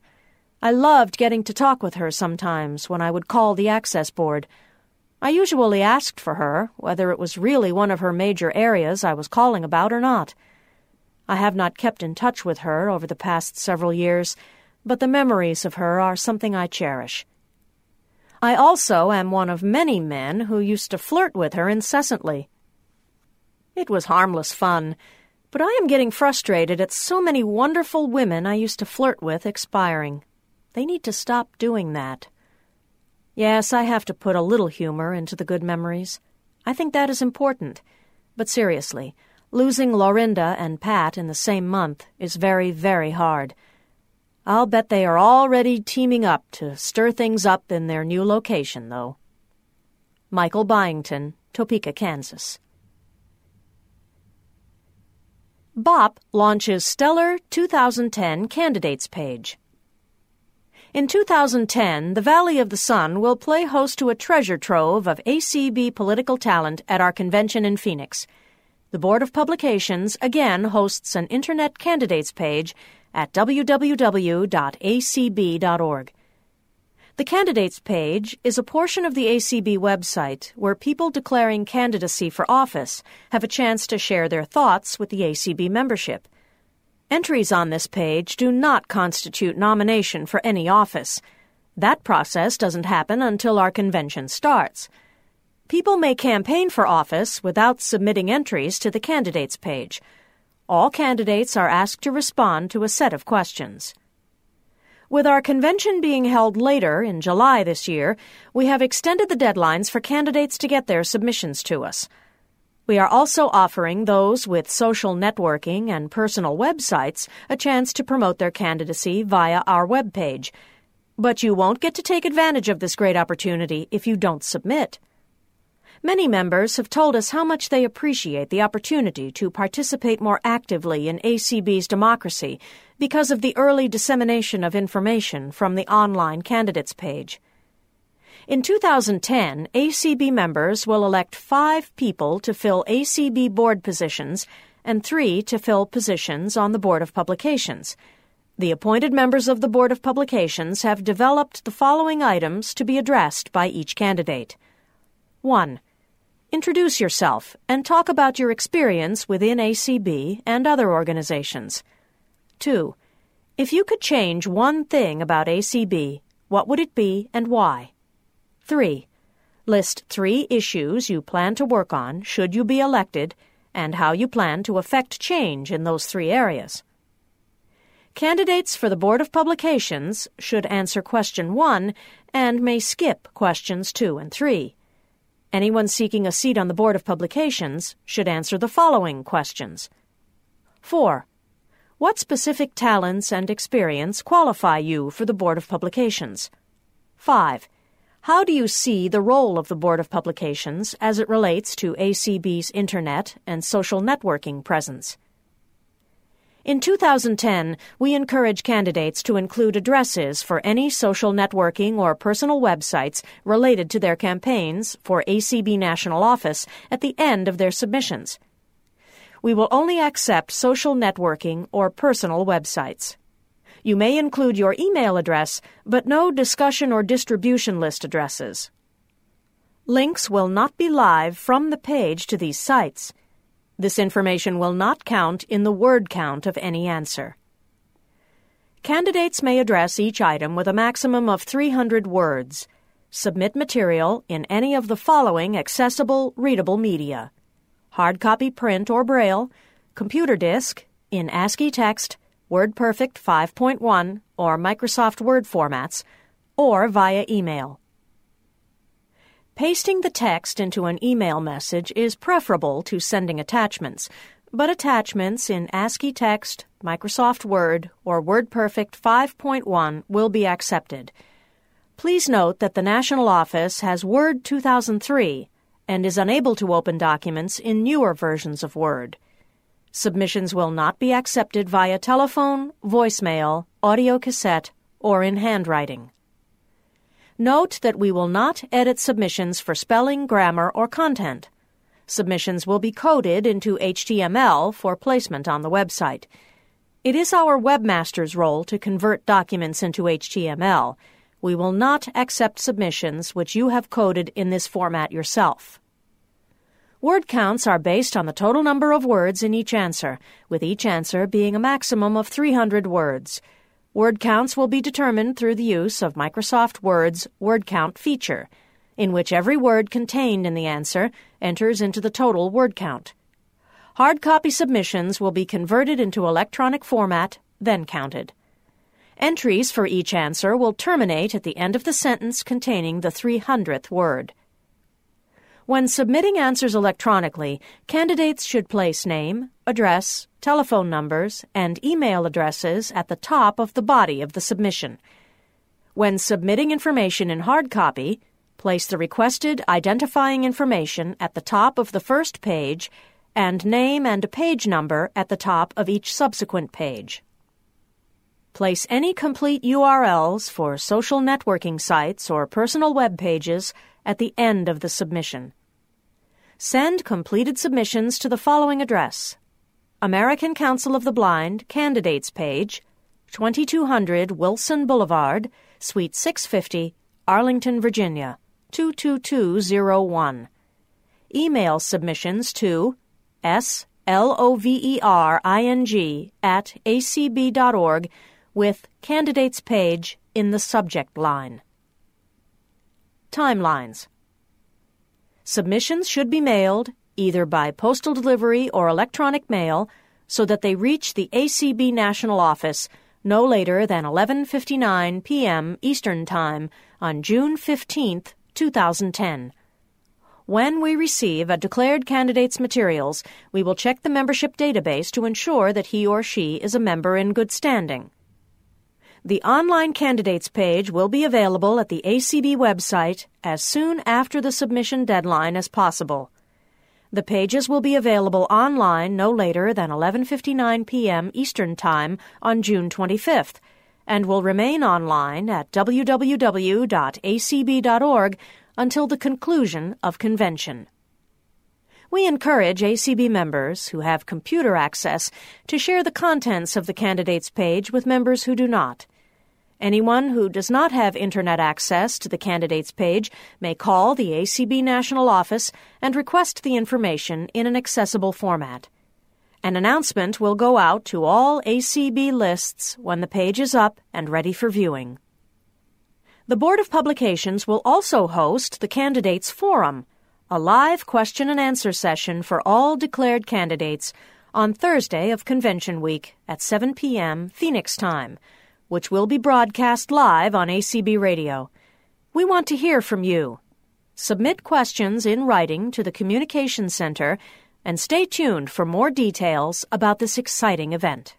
I loved getting to talk with her sometimes when I would call the access board I usually asked for her, whether it was really one of her major areas I was calling about or not. I have not kept in touch with her over the past several years, but the memories of her are something I cherish. I also am one of many men who used to flirt with her incessantly. It was harmless fun, but I am getting frustrated at so many wonderful women I used to flirt with expiring. They need to stop doing that. Yes, I have to put a little humor into the good memories. I think that is important. But seriously, losing Lorinda and Pat in the same month is very, very hard. I'll bet they are already teaming up to stir things up in their new location, though. Michael Byington, Topeka, Kansas. BOP launches Stellar 2010 Candidates page. In 2010, the Valley of the Sun will play host to a treasure trove of ACB political talent at our convention in Phoenix. The Board of Publications again hosts an Internet candidates page at www.acb.org. The candidates page is a portion of the ACB website where people declaring candidacy for office have a chance to share their thoughts with the ACB membership. Entries on this page do not constitute nomination for any office. That process doesn't happen until our convention starts. People may campaign for office without submitting entries to the candidates page. All candidates are asked to respond to a set of questions. With our convention being held later in July this year, we have extended the deadlines for candidates to get their submissions to us. We are also offering those with social networking and personal websites a chance to promote their candidacy via our webpage. But you won't get to take advantage of this great opportunity if you don't submit. Many members have told us how much they appreciate the opportunity to participate more actively in ACB's democracy because of the early dissemination of information from the online candidates page. In 2010, ACB members will elect five people to fill ACB board positions and three to fill positions on the Board of Publications. The appointed members of the Board of Publications have developed the following items to be addressed by each candidate. 1. Introduce yourself and talk about your experience within ACB and other organizations. 2. If you could change one thing about ACB, what would it be and why? 3. List three issues you plan to work on should you be elected and how you plan to effect change in those three areas. Candidates for the Board of Publications should answer question 1 and may skip questions 2 and 3. Anyone seeking a seat on the Board of Publications should answer the following questions 4. What specific talents and experience qualify you for the Board of Publications? 5. How do you see the role of the Board of Publications as it relates to ACB's Internet and social networking presence? In 2010, we encourage candidates to include addresses for any social networking or personal websites related to their campaigns for ACB National Office at the end of their submissions. We will only accept social networking or personal websites. You may include your email address, but no discussion or distribution list addresses. Links will not be live from the page to these sites. This information will not count in the word count of any answer. Candidates may address each item with a maximum of 300 words. Submit material in any of the following accessible, readable media hard copy print or braille, computer disk, in ASCII text, WordPerfect 5.1 or Microsoft Word formats, or via email. Pasting the text into an email message is preferable to sending attachments, but attachments in ASCII text, Microsoft Word, or WordPerfect 5.1 will be accepted. Please note that the National Office has Word 2003 and is unable to open documents in newer versions of Word. Submissions will not be accepted via telephone, voicemail, audio cassette, or in handwriting. Note that we will not edit submissions for spelling, grammar, or content. Submissions will be coded into HTML for placement on the website. It is our webmaster's role to convert documents into HTML. We will not accept submissions which you have coded in this format yourself. Word counts are based on the total number of words in each answer, with each answer being a maximum of 300 words. Word counts will be determined through the use of Microsoft Word's Word Count feature, in which every word contained in the answer enters into the total word count. Hard copy submissions will be converted into electronic format, then counted. Entries for each answer will terminate at the end of the sentence containing the 300th word. When submitting answers electronically, candidates should place name, address, telephone numbers, and email addresses at the top of the body of the submission. When submitting information in hard copy, place the requested identifying information at the top of the first page and name and page number at the top of each subsequent page. Place any complete URLs for social networking sites or personal web pages at the end of the submission. Send completed submissions to the following address American Council of the Blind, Candidates Page, 2200 Wilson Boulevard, Suite 650, Arlington, Virginia, 22201. Email submissions to slovering at acb.org with Candidates Page in the subject line. Timelines Submissions should be mailed either by postal delivery or electronic mail so that they reach the ACB National Office no later than 11:59 p.m. Eastern Time on June 15, 2010. When we receive a declared candidate's materials, we will check the membership database to ensure that he or she is a member in good standing. The online candidates page will be available at the ACB website as soon after the submission deadline as possible. The pages will be available online no later than 11:59 p.m. Eastern Time on June 25th and will remain online at www.acb.org until the conclusion of convention. We encourage ACB members who have computer access to share the contents of the candidates page with members who do not. Anyone who does not have Internet access to the candidates page may call the ACB National Office and request the information in an accessible format. An announcement will go out to all ACB lists when the page is up and ready for viewing. The Board of Publications will also host the Candidates Forum, a live question and answer session for all declared candidates on Thursday of Convention Week at 7 p.m. Phoenix time which will be broadcast live on ACB Radio. We want to hear from you. Submit questions in writing to the Communication Center and stay tuned for more details about this exciting event.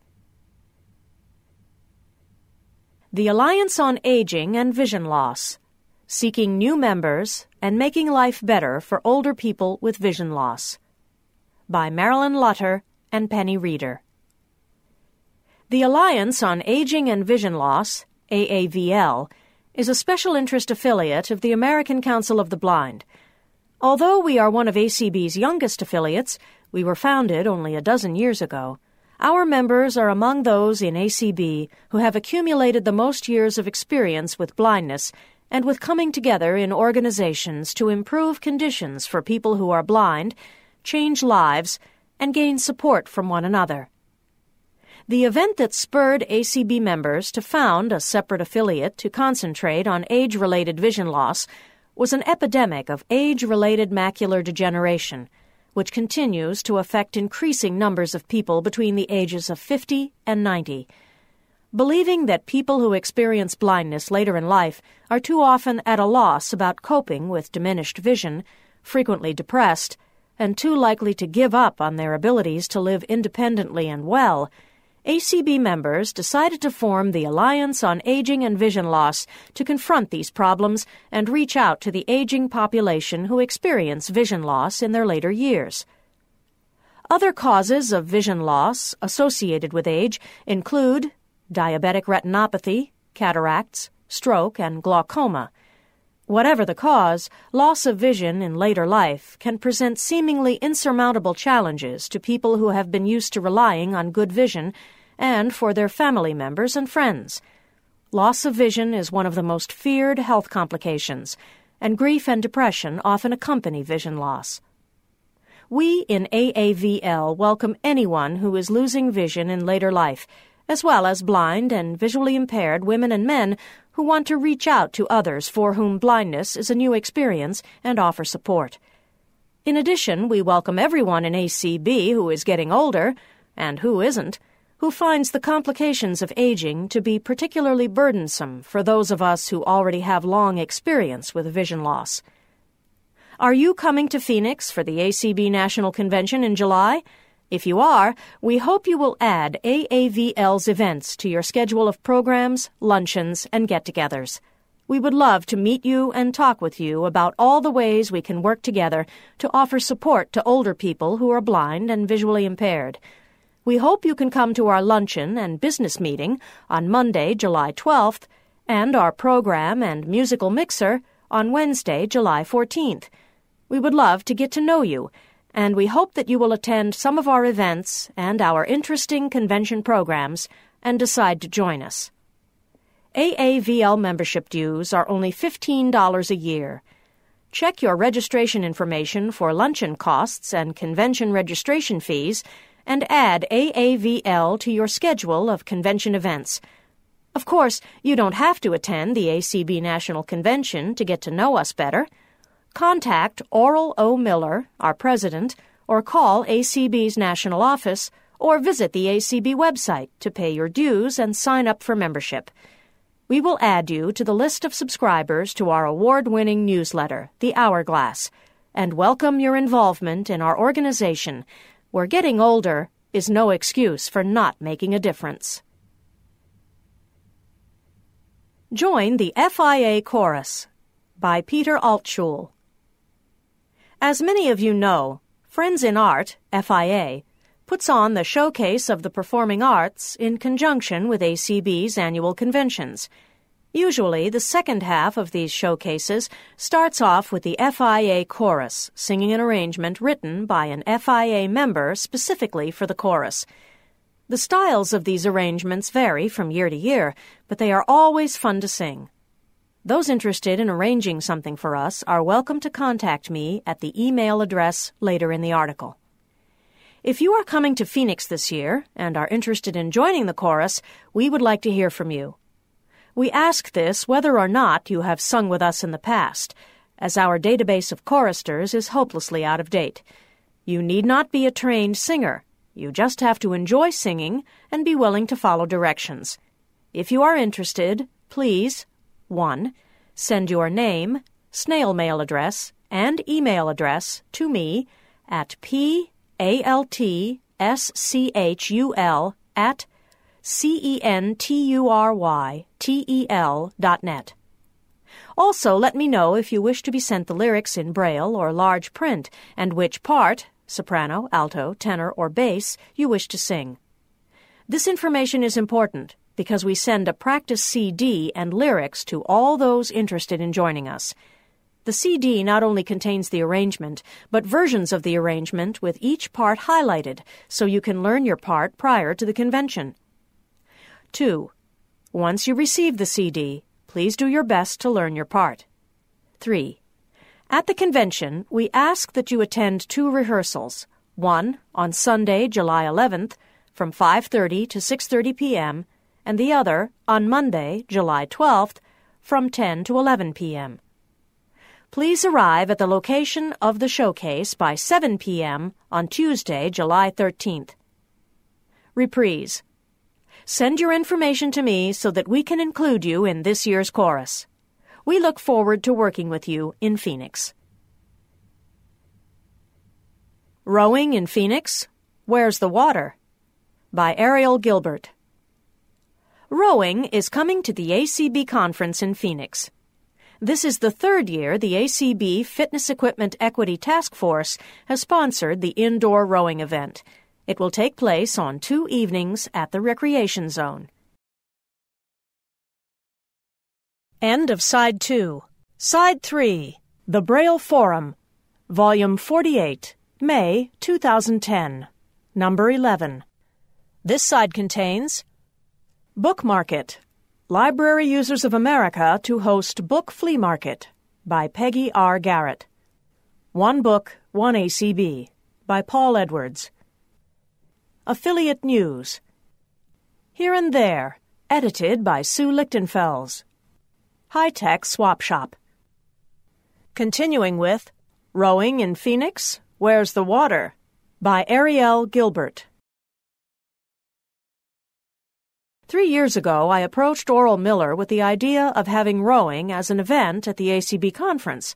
The Alliance on Aging and Vision Loss Seeking New Members and Making Life Better for Older People with Vision Loss by Marilyn Lutter and Penny Reeder. The Alliance on Aging and Vision Loss, AAVL, is a special interest affiliate of the American Council of the Blind. Although we are one of ACB's youngest affiliates, we were founded only a dozen years ago. Our members are among those in ACB who have accumulated the most years of experience with blindness and with coming together in organizations to improve conditions for people who are blind, change lives, and gain support from one another. The event that spurred ACB members to found a separate affiliate to concentrate on age related vision loss was an epidemic of age related macular degeneration, which continues to affect increasing numbers of people between the ages of 50 and 90. Believing that people who experience blindness later in life are too often at a loss about coping with diminished vision, frequently depressed, and too likely to give up on their abilities to live independently and well, ACB members decided to form the Alliance on Aging and Vision Loss to confront these problems and reach out to the aging population who experience vision loss in their later years. Other causes of vision loss associated with age include diabetic retinopathy, cataracts, stroke, and glaucoma. Whatever the cause, loss of vision in later life can present seemingly insurmountable challenges to people who have been used to relying on good vision and for their family members and friends. Loss of vision is one of the most feared health complications, and grief and depression often accompany vision loss. We in AAVL welcome anyone who is losing vision in later life, as well as blind and visually impaired women and men who want to reach out to others for whom blindness is a new experience and offer support. In addition, we welcome everyone in ACB who is getting older, and who isn't, who finds the complications of aging to be particularly burdensome for those of us who already have long experience with vision loss. Are you coming to Phoenix for the ACB National Convention in July? If you are, we hope you will add AAVL's events to your schedule of programs, luncheons, and get togethers. We would love to meet you and talk with you about all the ways we can work together to offer support to older people who are blind and visually impaired. We hope you can come to our luncheon and business meeting on Monday, July 12th, and our program and musical mixer on Wednesday, July 14th. We would love to get to know you and we hope that you will attend some of our events and our interesting convention programs and decide to join us. AAVL membership dues are only $15 a year. Check your registration information for luncheon costs and convention registration fees and add AAVL to your schedule of convention events. Of course, you don't have to attend the ACB National Convention to get to know us better contact Oral O. Miller, our president, or call ACB's national office, or visit the ACB website to pay your dues and sign up for membership. We will add you to the list of subscribers to our award winning newsletter, The Hourglass, and welcome your involvement in our organization, where getting older is no excuse for not making a difference. Join the FIA Chorus by Peter Altschul. As many of you know, Friends in Art, FIA, puts on the Showcase of the Performing Arts in conjunction with ACB's annual conventions. Usually, the second half of these showcases starts off with the FIA chorus, singing an arrangement written by an FIA member specifically for the chorus. The styles of these arrangements vary from year to year, but they are always fun to sing. Those interested in arranging something for us are welcome to contact me at the email address later in the article. If you are coming to Phoenix this year and are interested in joining the chorus, we would like to hear from you. We ask this whether or not you have sung with us in the past, as our database of choristers is hopelessly out of date. You need not be a trained singer. You just have to enjoy singing and be willing to follow directions. If you are interested, please 1. Send your name, snail mail address, and email address to me at paltschul at c-e-n-t-u-r-y-t-e-l dot net. Also, let me know if you wish to be sent the lyrics in braille or large print and which part, soprano, alto, tenor, or bass, you wish to sing. This information is important because we send a practice CD and lyrics to all those interested in joining us. The CD not only contains the arrangement, but versions of the arrangement with each part highlighted so you can learn your part prior to the convention. 2. Once you receive the CD, please do your best to learn your part. 3. At the convention, we ask that you attend two rehearsals, one on Sunday, July 11th, from 5:30 to 6:30 p.m., and the other on Monday, July 12th, from 10 to 11 p.m. Please arrive at the location of the showcase by 7 p.m. on Tuesday, July 13th. Reprise. Send your information to me so that we can include you in this year's chorus. We look forward to working with you in Phoenix. Rowing in Phoenix? Where's the Water? By Ariel Gilbert. Rowing is coming to the ACB conference in Phoenix. This is the third year the ACB Fitness Equipment Equity Task Force has sponsored the indoor rowing event. It will take place on two evenings at the Recreation Zone. End of Side 2. Side 3. The Braille Forum. Volume 48. May 2010. Number 11. This side contains Book Market. Library Users of America to host Book Flea Market by Peggy R. Garrett. One Book, One ACB by Paul Edwards. Affiliate News. Here and There, edited by Sue Lichtenfels. High Tech Swap Shop. Continuing with Rowing in Phoenix, Where's the Water? by Ariel Gilbert. Three years ago, I approached Oral Miller with the idea of having rowing as an event at the ACB conference.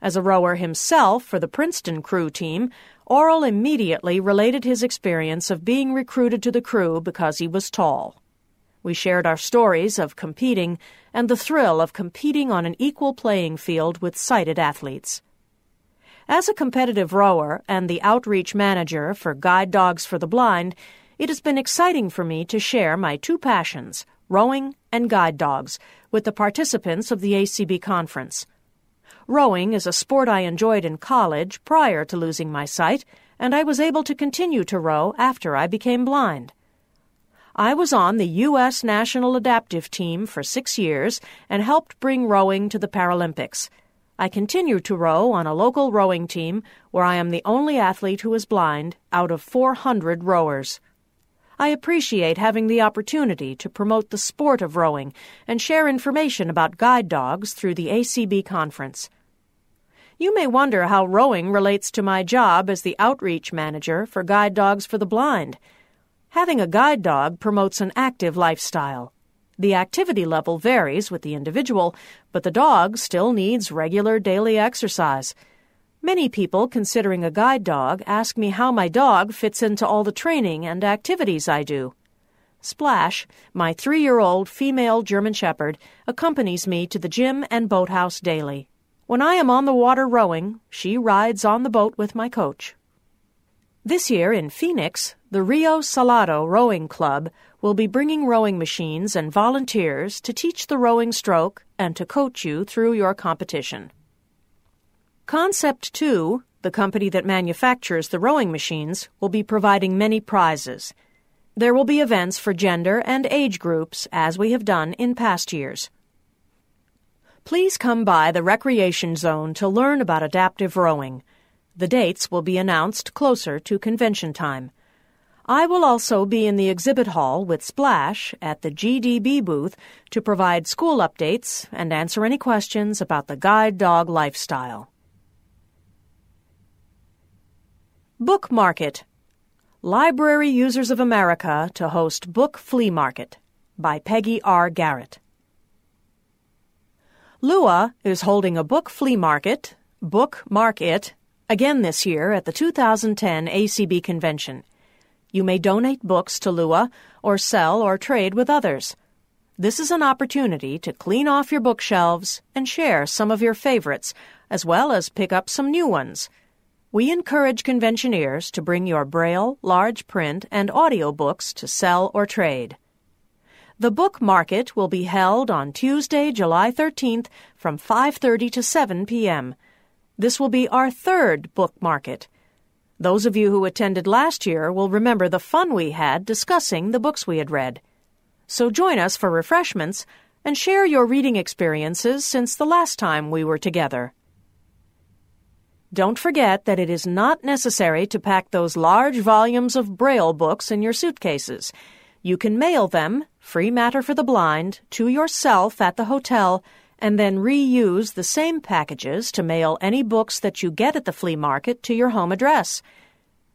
As a rower himself for the Princeton crew team, Oral immediately related his experience of being recruited to the crew because he was tall. We shared our stories of competing and the thrill of competing on an equal playing field with sighted athletes. As a competitive rower and the outreach manager for Guide Dogs for the Blind, it has been exciting for me to share my two passions, rowing and guide dogs, with the participants of the ACB conference. Rowing is a sport I enjoyed in college prior to losing my sight, and I was able to continue to row after I became blind. I was on the U.S. National Adaptive Team for six years and helped bring rowing to the Paralympics. I continue to row on a local rowing team where I am the only athlete who is blind out of 400 rowers. I appreciate having the opportunity to promote the sport of rowing and share information about guide dogs through the ACB conference. You may wonder how rowing relates to my job as the outreach manager for Guide Dogs for the Blind. Having a guide dog promotes an active lifestyle. The activity level varies with the individual, but the dog still needs regular daily exercise. Many people considering a guide dog ask me how my dog fits into all the training and activities I do. Splash, my three year old female German Shepherd, accompanies me to the gym and boathouse daily. When I am on the water rowing, she rides on the boat with my coach. This year in Phoenix, the Rio Salado Rowing Club will be bringing rowing machines and volunteers to teach the rowing stroke and to coach you through your competition. Concept 2, the company that manufactures the rowing machines, will be providing many prizes. There will be events for gender and age groups as we have done in past years. Please come by the recreation zone to learn about adaptive rowing. The dates will be announced closer to convention time. I will also be in the exhibit hall with Splash at the GDB booth to provide school updates and answer any questions about the guide dog lifestyle. Book Market Library Users of America to host Book Flea Market by Peggy R. Garrett. Lua is holding a book flea market, Book Market, again this year at the 2010 ACB convention. You may donate books to Lua or sell or trade with others. This is an opportunity to clean off your bookshelves and share some of your favorites, as well as pick up some new ones. We encourage conventioneers to bring your braille, large print, and audio books to sell or trade. The book market will be held on Tuesday, July 13th from 5:30 to 7 p.m. This will be our third book market. Those of you who attended last year will remember the fun we had discussing the books we had read. So join us for refreshments and share your reading experiences since the last time we were together. Don't forget that it is not necessary to pack those large volumes of Braille books in your suitcases. You can mail them, free matter for the blind, to yourself at the hotel and then reuse the same packages to mail any books that you get at the flea market to your home address.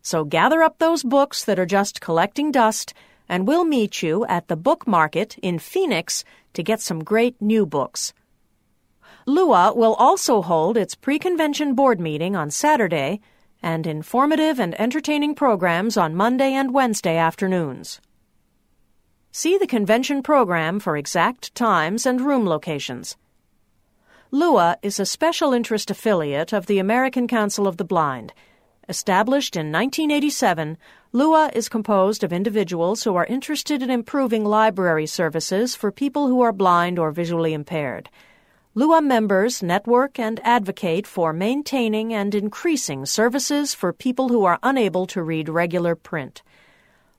So gather up those books that are just collecting dust, and we'll meet you at the book market in Phoenix to get some great new books. Lua will also hold its pre convention board meeting on Saturday and informative and entertaining programs on Monday and Wednesday afternoons. See the convention program for exact times and room locations. LUA is a special interest affiliate of the American Council of the Blind. Established in 1987, LUA is composed of individuals who are interested in improving library services for people who are blind or visually impaired. LUA members network and advocate for maintaining and increasing services for people who are unable to read regular print.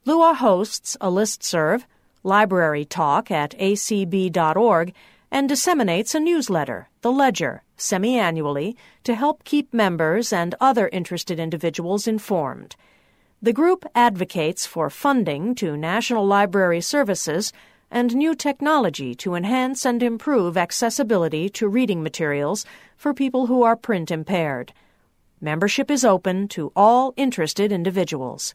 LUA hosts a listserv, Library Talk at acb.org, and disseminates a newsletter, The Ledger, semi annually to help keep members and other interested individuals informed. The group advocates for funding to National Library Services and new technology to enhance and improve accessibility to reading materials for people who are print impaired. Membership is open to all interested individuals.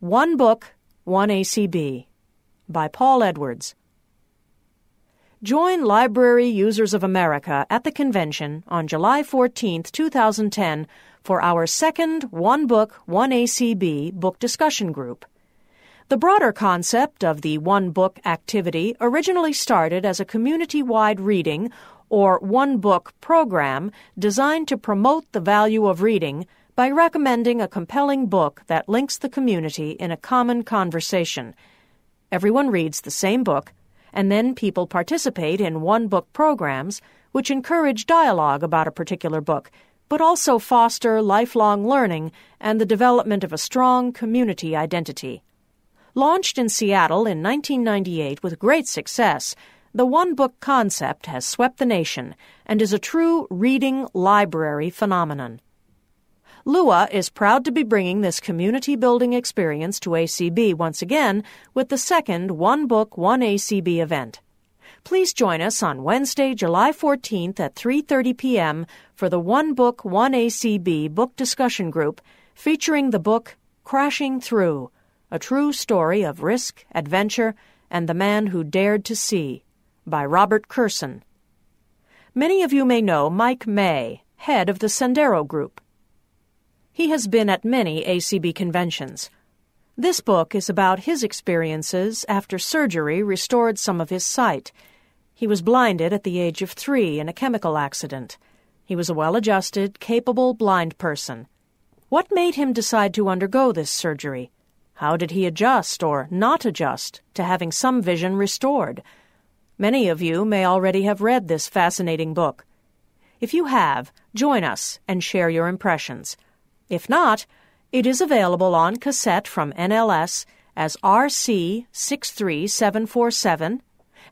One Book, One ACB by Paul Edwards. Join Library Users of America at the convention on July 14, 2010, for our second One Book, One ACB book discussion group. The broader concept of the One Book activity originally started as a community wide reading or One Book program designed to promote the value of reading by recommending a compelling book that links the community in a common conversation Everyone reads the same book, and then people participate in one book programs which encourage dialogue about a particular book, but also foster lifelong learning and the development of a strong community identity. Launched in Seattle in 1998 with great success, the one book concept has swept the nation and is a true reading library phenomenon. Lua is proud to be bringing this community building experience to ACB once again with the second One Book, One ACB event. Please join us on Wednesday, July 14th at 3:30 p.m. for the One Book, One ACB book discussion group featuring the book Crashing Through: A True Story of Risk, Adventure, and the Man Who Dared to See by Robert Kurson. Many of you may know Mike May, head of the Sendero Group. He has been at many ACB conventions. This book is about his experiences after surgery restored some of his sight. He was blinded at the age of three in a chemical accident. He was a well adjusted, capable blind person. What made him decide to undergo this surgery? How did he adjust or not adjust to having some vision restored? Many of you may already have read this fascinating book. If you have, join us and share your impressions. If not, It is available on cassette from NLS as RC63747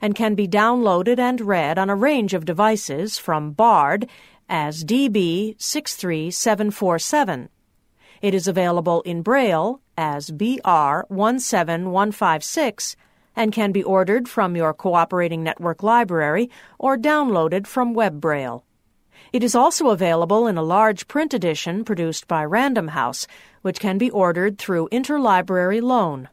and can be downloaded and read on a range of devices from BARD as DB63747. It is available in Braille as BR17156 and can be ordered from your cooperating network library or downloaded from Web Braille. It is also available in a large print edition produced by Random House, which can be ordered through interlibrary loan.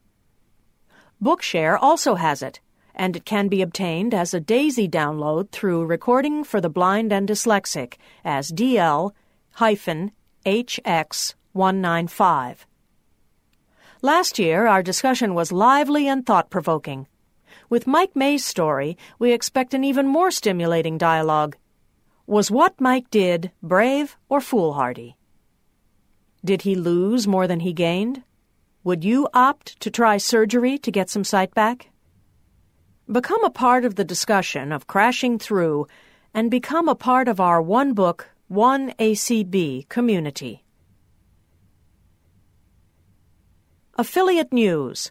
Bookshare also has it, and it can be obtained as a DAISY download through Recording for the Blind and Dyslexic as DL HX195. Last year, our discussion was lively and thought provoking. With Mike May's story, we expect an even more stimulating dialogue. Was what Mike did brave or foolhardy? Did he lose more than he gained? Would you opt to try surgery to get some sight back? Become a part of the discussion of Crashing Through and become a part of our One Book, One ACB community. Affiliate News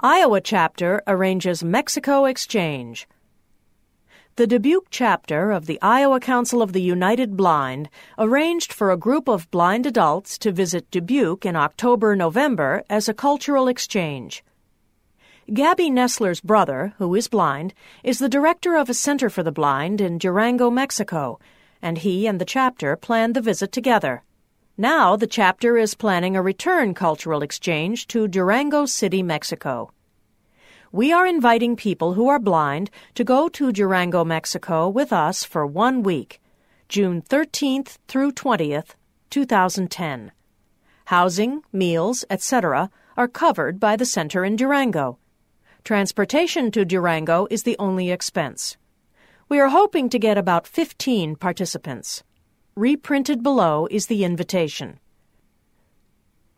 Iowa chapter arranges Mexico exchange. The Dubuque chapter of the Iowa Council of the United Blind arranged for a group of blind adults to visit Dubuque in October November as a cultural exchange. Gabby Nessler's brother, who is blind, is the director of a center for the blind in Durango, Mexico, and he and the chapter planned the visit together. Now the chapter is planning a return cultural exchange to Durango City, Mexico. We are inviting people who are blind to go to Durango, Mexico with us for one week, June 13th through 20th, 2010. Housing, meals, etc. are covered by the center in Durango. Transportation to Durango is the only expense. We are hoping to get about 15 participants. Reprinted below is the invitation.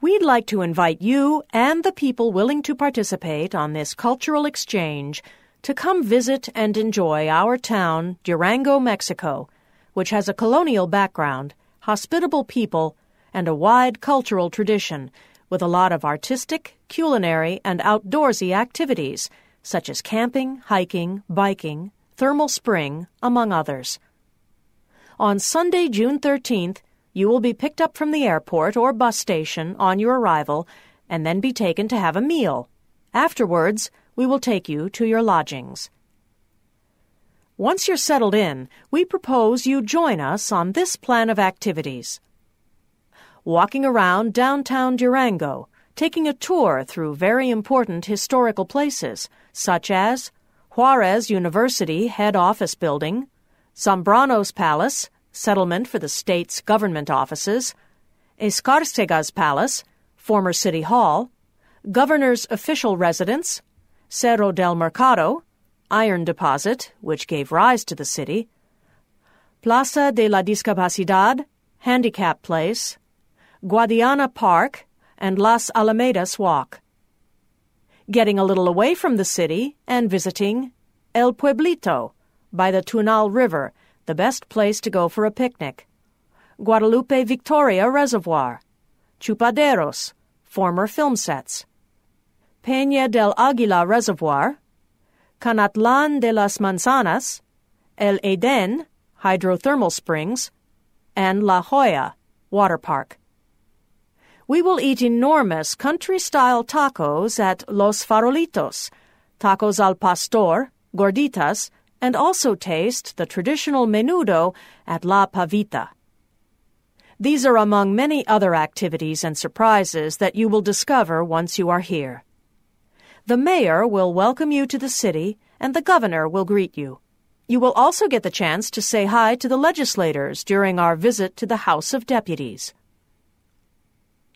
We'd like to invite you and the people willing to participate on this cultural exchange to come visit and enjoy our town, Durango, Mexico, which has a colonial background, hospitable people, and a wide cultural tradition, with a lot of artistic, culinary, and outdoorsy activities, such as camping, hiking, biking, thermal spring, among others. On Sunday, June 13th, you will be picked up from the airport or bus station on your arrival and then be taken to have a meal. Afterwards, we will take you to your lodgings. Once you're settled in, we propose you join us on this plan of activities. Walking around downtown Durango, taking a tour through very important historical places, such as Juarez University Head Office Building, Zambrano's Palace, settlement for the state's government offices, Escarcega's Palace, former City Hall, Governor's official residence, Cerro del Mercado, iron deposit, which gave rise to the city, Plaza de la Discapacidad, handicap place, Guadiana Park, and Las Alamedas Walk. Getting a little away from the city and visiting El Pueblito, by the Tunal River, the best place to go for a picnic. Guadalupe Victoria Reservoir, Chupaderos, former film sets. Peña del Aguila Reservoir, Canatlan de las Manzanas, El Eden, hydrothermal springs, and La Jolla, water park. We will eat enormous country style tacos at Los Farolitos, tacos al pastor, gorditas, and also taste the traditional menudo at La Pavita. These are among many other activities and surprises that you will discover once you are here. The mayor will welcome you to the city, and the governor will greet you. You will also get the chance to say hi to the legislators during our visit to the House of Deputies.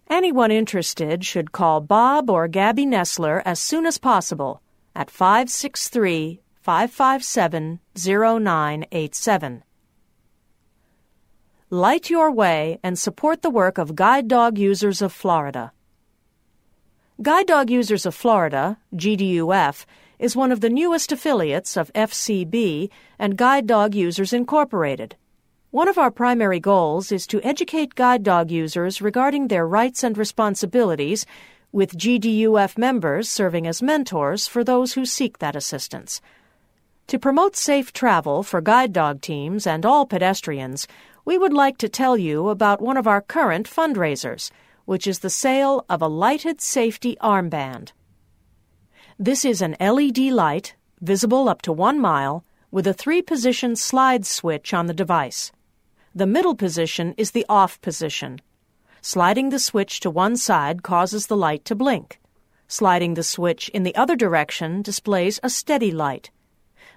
Anyone interested should call Bob or Gabby Nessler as soon as possible at 563 557 0987. Light your way and support the work of Guide Dog Users of Florida. Guide Dog Users of Florida, GDUF, is one of the newest affiliates of FCB and Guide Dog Users Incorporated. One of our primary goals is to educate guide dog users regarding their rights and responsibilities, with GDUF members serving as mentors for those who seek that assistance. To promote safe travel for guide dog teams and all pedestrians, we would like to tell you about one of our current fundraisers, which is the sale of a lighted safety armband. This is an LED light, visible up to one mile, with a three position slide switch on the device. The middle position is the off position. Sliding the switch to one side causes the light to blink. Sliding the switch in the other direction displays a steady light.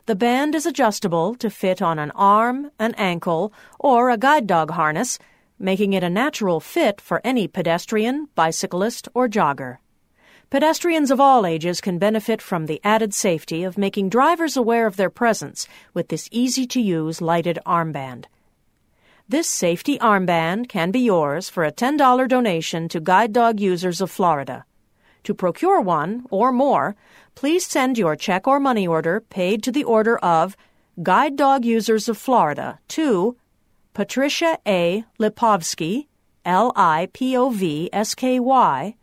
The band is adjustable to fit on an arm, an ankle, or a guide dog harness, making it a natural fit for any pedestrian, bicyclist, or jogger. Pedestrians of all ages can benefit from the added safety of making drivers aware of their presence with this easy to use lighted armband. This safety armband can be yours for a $10 donation to Guide Dog Users of Florida. To procure one or more, please send your check or money order paid to the order of Guide Dog Users of Florida to Patricia A. Lipovsky, L I P O V S K Y,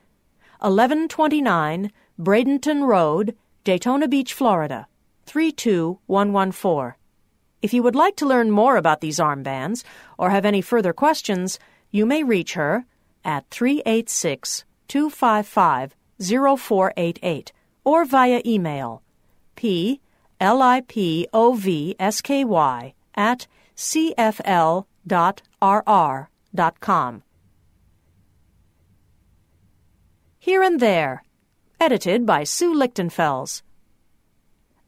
1129 Bradenton Road, Daytona Beach, Florida, 32114. If you would like to learn more about these armbands or have any further questions, you may reach her at 386 255 0488 or via email p l i p o v s k y at cfl.rr.com. Here and There, edited by Sue Lichtenfels.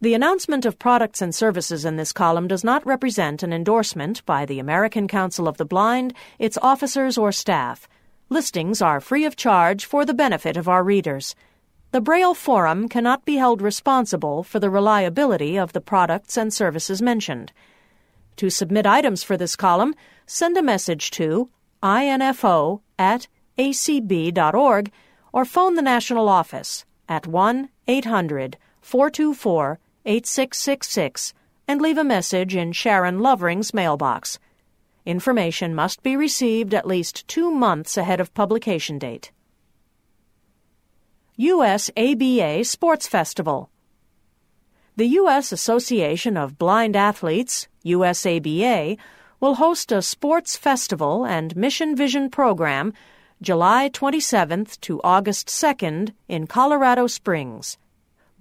The announcement of products and services in this column does not represent an endorsement by the American Council of the Blind, its officers, or staff. Listings are free of charge for the benefit of our readers. The Braille Forum cannot be held responsible for the reliability of the products and services mentioned. To submit items for this column, send a message to info at acb.org or phone the national office at 1 800 424 8666 and leave a message in Sharon Lovering's mailbox. Information must be received at least two months ahead of publication date. U.S. ABA Sports Festival The U.S. Association of Blind Athletes, USABA, will host a sports festival and Mission Vision program July 27th to August 2nd in Colorado Springs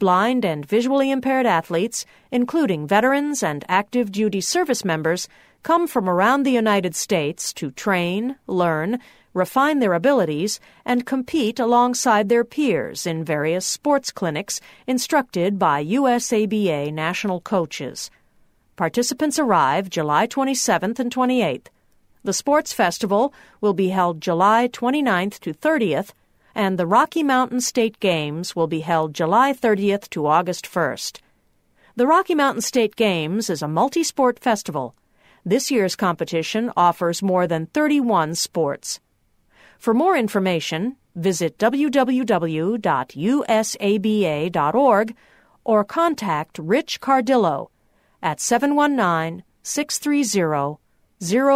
blind and visually impaired athletes, including veterans and active duty service members, come from around the United States to train, learn, refine their abilities, and compete alongside their peers in various sports clinics instructed by USABA national coaches. Participants arrive July 27th and 28th. The sports festival will be held July 29th to 30th and the Rocky Mountain State Games will be held July 30th to August 1st. The Rocky Mountain State Games is a multi sport festival. This year's competition offers more than 31 sports. For more information, visit www.usaba.org or contact Rich Cardillo at 719 630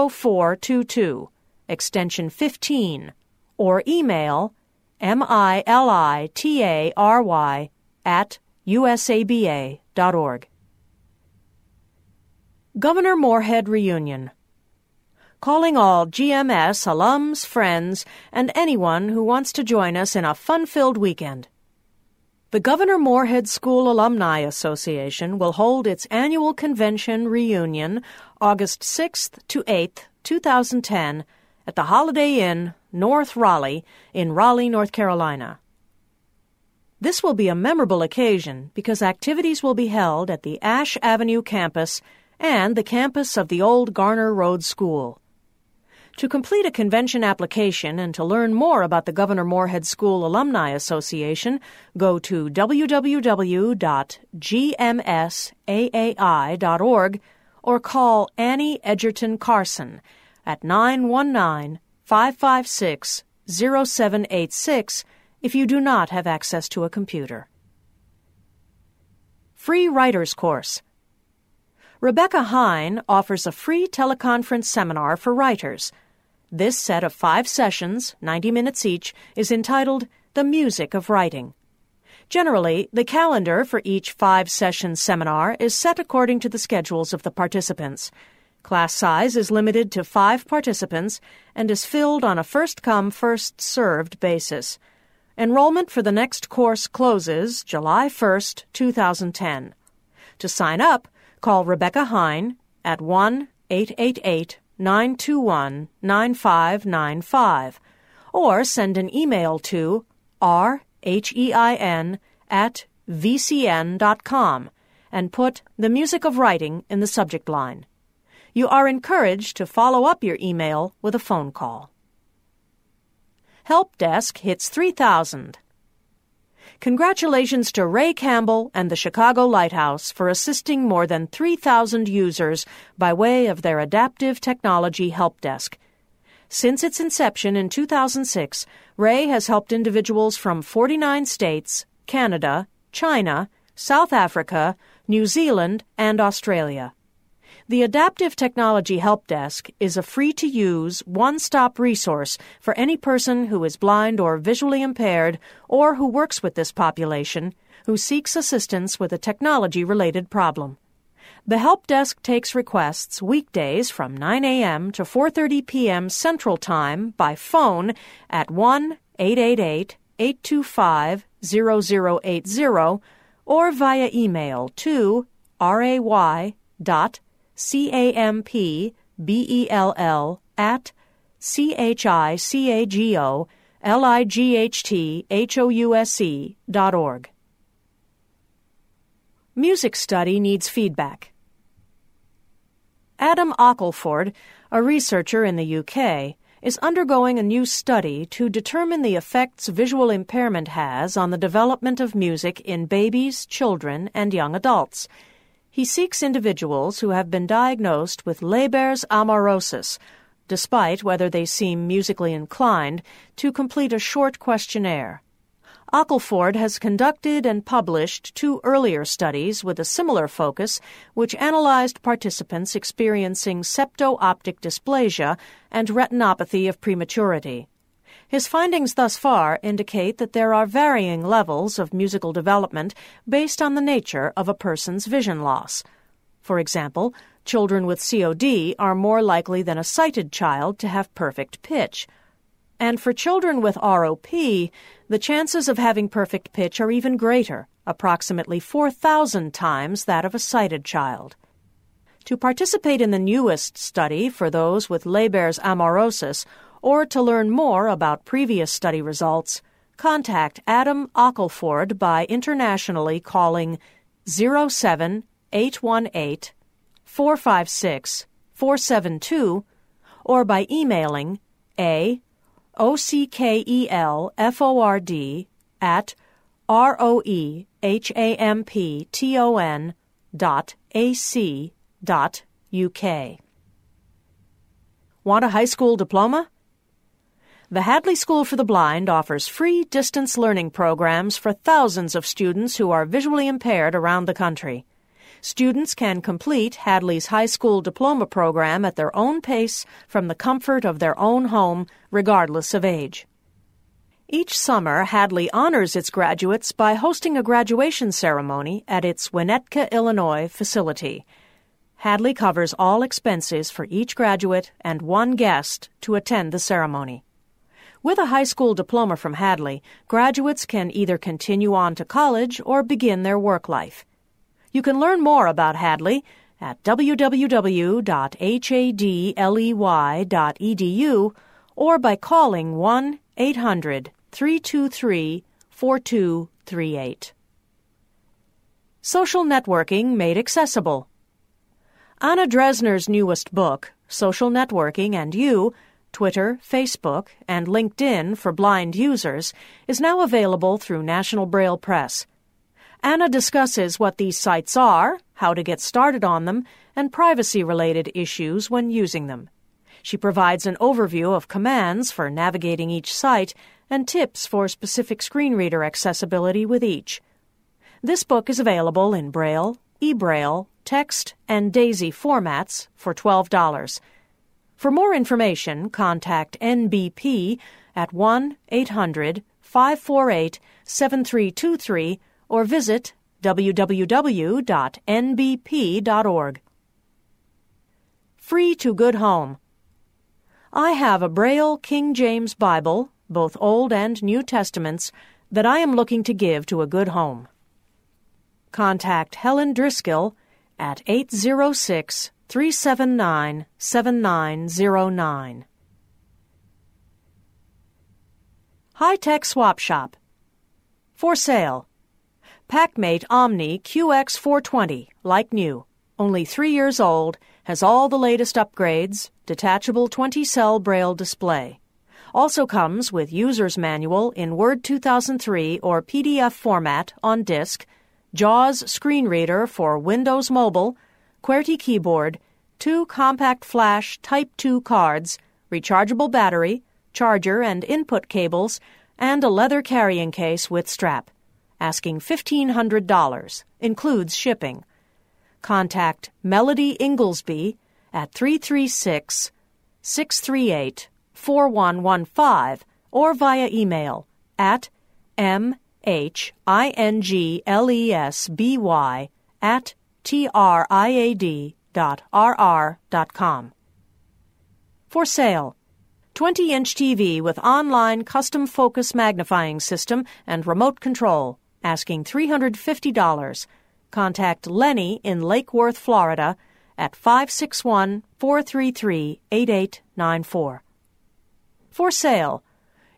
0422, extension 15, or email M I L I T A R Y, at usaba.org. Governor Morehead Reunion. Calling all GMS alums, friends, and anyone who wants to join us in a fun filled weekend. The Governor Morehead School Alumni Association will hold its annual convention reunion August 6th to 8th, 2010, at the Holiday Inn, North Raleigh, in Raleigh, North Carolina. This will be a memorable occasion because activities will be held at the Ash Avenue campus and the campus of the old Garner Road School. To complete a convention application and to learn more about the Governor Morehead School Alumni Association, go to www.gmsaai.org or call Annie Edgerton Carson at 919 556 0786 if you do not have access to a computer. Free Writers Course Rebecca Hein offers a free teleconference seminar for writers. This set of five sessions, 90 minutes each, is entitled The Music of Writing. Generally, the calendar for each five session seminar is set according to the schedules of the participants. Class size is limited to five participants and is filled on a first come, first served basis. Enrollment for the next course closes July 1st, 2010. To sign up, call Rebecca Hein at 1 888 921 9595 or send an email to rhein at vcn.com and put the music of writing in the subject line. You are encouraged to follow up your email with a phone call. Help Desk hits 3,000. Congratulations to Ray Campbell and the Chicago Lighthouse for assisting more than 3,000 users by way of their adaptive technology help desk. Since its inception in 2006, Ray has helped individuals from 49 states, Canada, China, South Africa, New Zealand, and Australia. The Adaptive Technology Help Desk is a free to use, one stop resource for any person who is blind or visually impaired or who works with this population who seeks assistance with a technology related problem. The help desk takes requests weekdays from 9 a.m. to 4:30 p.m. Central Time by phone at 1-888-825-0080 or via email to ray dot C A M P B E L L at C H I C A G O L I G H T H O U S E dot org. Music study needs feedback. Adam Ockelford, a researcher in the UK, is undergoing a new study to determine the effects visual impairment has on the development of music in babies, children, and young adults. He seeks individuals who have been diagnosed with Leber's amaurosis, despite whether they seem musically inclined, to complete a short questionnaire. Ockelford has conducted and published two earlier studies with a similar focus, which analyzed participants experiencing septo-optic dysplasia and retinopathy of prematurity. His findings thus far indicate that there are varying levels of musical development based on the nature of a person's vision loss. For example, children with COD are more likely than a sighted child to have perfect pitch. And for children with ROP, the chances of having perfect pitch are even greater, approximately 4,000 times that of a sighted child. To participate in the newest study for those with Leber's amaurosis or to learn more about previous study results, contact Adam Ockelford by internationally calling 07818 456 472 or by emailing a o-c-k-e-l-f-o-r-d at r-o-e-h-a-m-p-t-o-n dot a-c dot u-k. Want a high school diploma? The Hadley School for the Blind offers free distance learning programs for thousands of students who are visually impaired around the country. Students can complete Hadley's high school diploma program at their own pace from the comfort of their own home, regardless of age. Each summer, Hadley honors its graduates by hosting a graduation ceremony at its Winnetka, Illinois facility. Hadley covers all expenses for each graduate and one guest to attend the ceremony. With a high school diploma from Hadley, graduates can either continue on to college or begin their work life. You can learn more about Hadley at www.hadley.edu or by calling 1 800 323 4238. Social networking made accessible. Anna Dresner's newest book, Social Networking and You, Twitter, Facebook, and LinkedIn for blind users, is now available through National Braille Press. Anna discusses what these sites are, how to get started on them, and privacy related issues when using them. She provides an overview of commands for navigating each site and tips for specific screen reader accessibility with each. This book is available in Braille, eBraille, text, and DAISY formats for $12. For more information, contact NBP at 1 800 548 7323 or visit www.nbp.org. Free to Good Home. I have a Braille King James Bible, both Old and New Testaments, that I am looking to give to a good home. Contact Helen Driscoll at 806 379 7909. High Tech Swap Shop. For sale. PAC Mate Omni QX420, like new, only three years old, has all the latest upgrades, detachable 20 cell braille display. Also comes with user's manual in Word 2003 or PDF format on disk, JAWS screen reader for Windows Mobile, QWERTY keyboard, two compact flash Type 2 cards, rechargeable battery, charger and input cables, and a leather carrying case with strap. Asking $1,500, includes shipping. Contact Melody Inglesby at 336 638 4115 or via email at m h i n g l e s b y at t r i a d dot r r dot com. For sale. 20 inch TV with online custom focus magnifying system and remote control, asking $350. Contact Lenny in Lake Worth, Florida at 561 433 8894. For sale.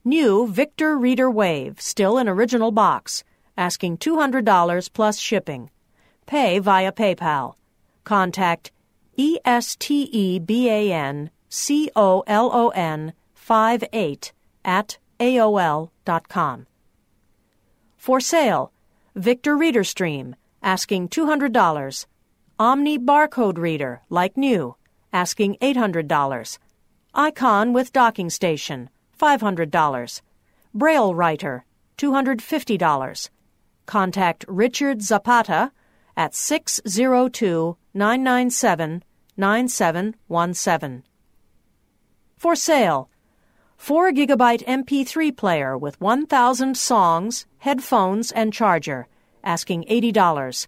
New Victor Reader Wave, still in original box, asking $200 plus shipping. Pay via PayPal. Contact ESTEBAN C-O-L-O-N 58 at AOL.com. For sale, Victor Reader Stream, asking $200. Omni Barcode Reader, like new, asking $800. Icon with docking station, $500. Braille Writer, $250. Contact Richard Zapata at 602 997 9717. For sale, 4 gigabyte MP3 player with 1,000 songs, headphones, and charger, asking $80.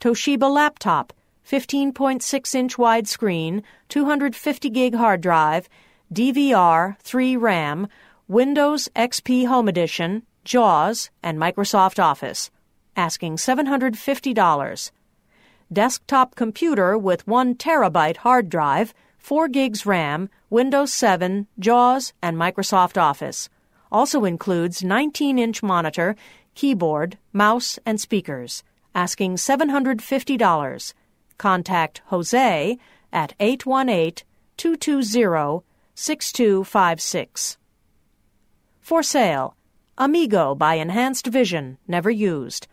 Toshiba laptop, 15.6 inch widescreen, 250 gig hard drive, DVR, 3 RAM, Windows XP Home Edition, JAWS, and Microsoft Office, asking $750. Desktop computer with 1 terabyte hard drive, 4 gigs RAM, Windows 7, JAWS, and Microsoft Office. Also includes 19 inch monitor, keyboard, mouse, and speakers. Asking $750. Contact Jose at 818 220 6256. For sale Amigo by Enhanced Vision, never used.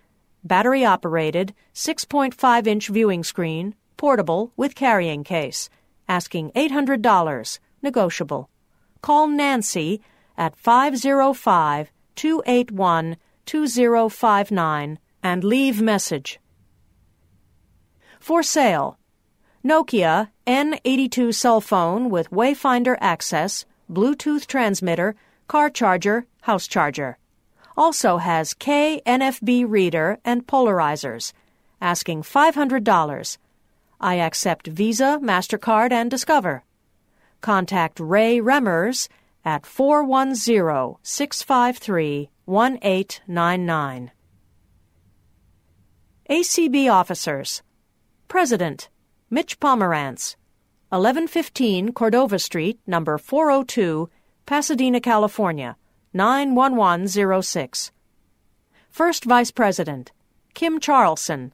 Battery operated, 6.5 inch viewing screen, portable with carrying case. Asking $800, negotiable. Call Nancy at 505 281 2059 and leave message. For sale, Nokia N82 cell phone with Wayfinder access, Bluetooth transmitter, car charger, house charger. Also has K NFB reader and polarizers. Asking $500. I accept Visa, MasterCard, and Discover. Contact Ray Remmers at 410 653 1899. ACB Officers President Mitch Pomerantz 1115 Cordova Street, number 402, Pasadena, California 91106. First Vice President Kim Charlson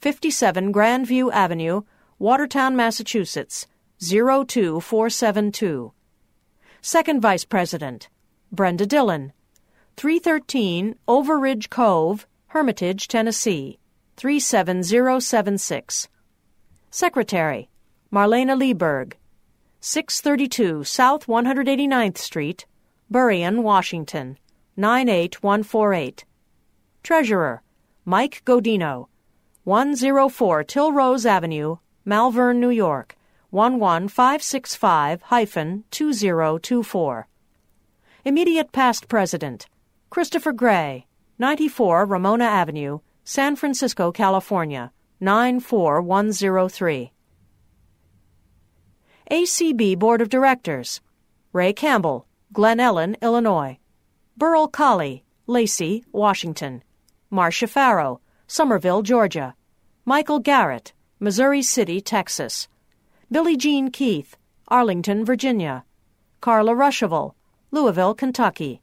57 Grandview Avenue, Watertown, Massachusetts 02472. Second Vice President Brenda Dillon 313 Overridge Cove, Hermitage, Tennessee 37076. Secretary Marlaina Lieberg 632 South 189th Street, Burien, Washington 98148. Treasurer Mike Godino 104 Rose Avenue, Malverne, New York, 11565 2024. Immediate past president Christopher Gray, 94 Ramona Avenue, San Francisco, California, 94103. ACB Board of Directors Ray Campbell, Glen Ellyn, Illinois. Burl Colley, Lacey, Washington. Marsha Farrow, Summerville, Georgia. Michael Garrett, Missouri City, Texas. Billie Jean Keith, Arlington, Virginia. Carla Ruschival, Louisville, Kentucky.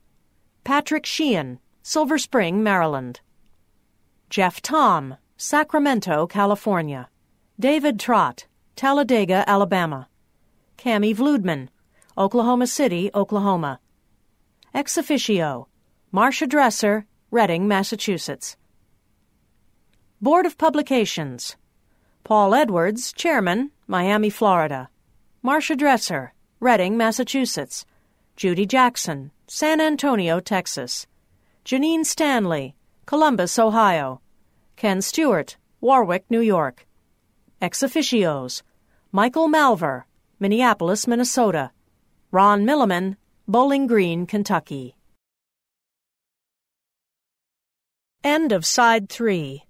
Patrick Sheehan, Silver Spring, Maryland. Jeff Thom, Sacramento, California. David Trott, Talladega, Alabama. Cami Vloodman, Oklahoma City, Oklahoma. Ex officio, Marcia Dresser, Reading, Massachusetts. Board of Publications Paul Edwards, Chairman, Miami, Florida. Marcia Dresser, Reading, Massachusetts. Judy Jackson, San Antonio, Texas. Janine Stanley, Columbus, Ohio. Ken Stewart, Warwick, New York. Ex officios Michael Malver, Minneapolis, Minnesota. Ron Milliman, Bowling Green, Kentucky. End of Side 3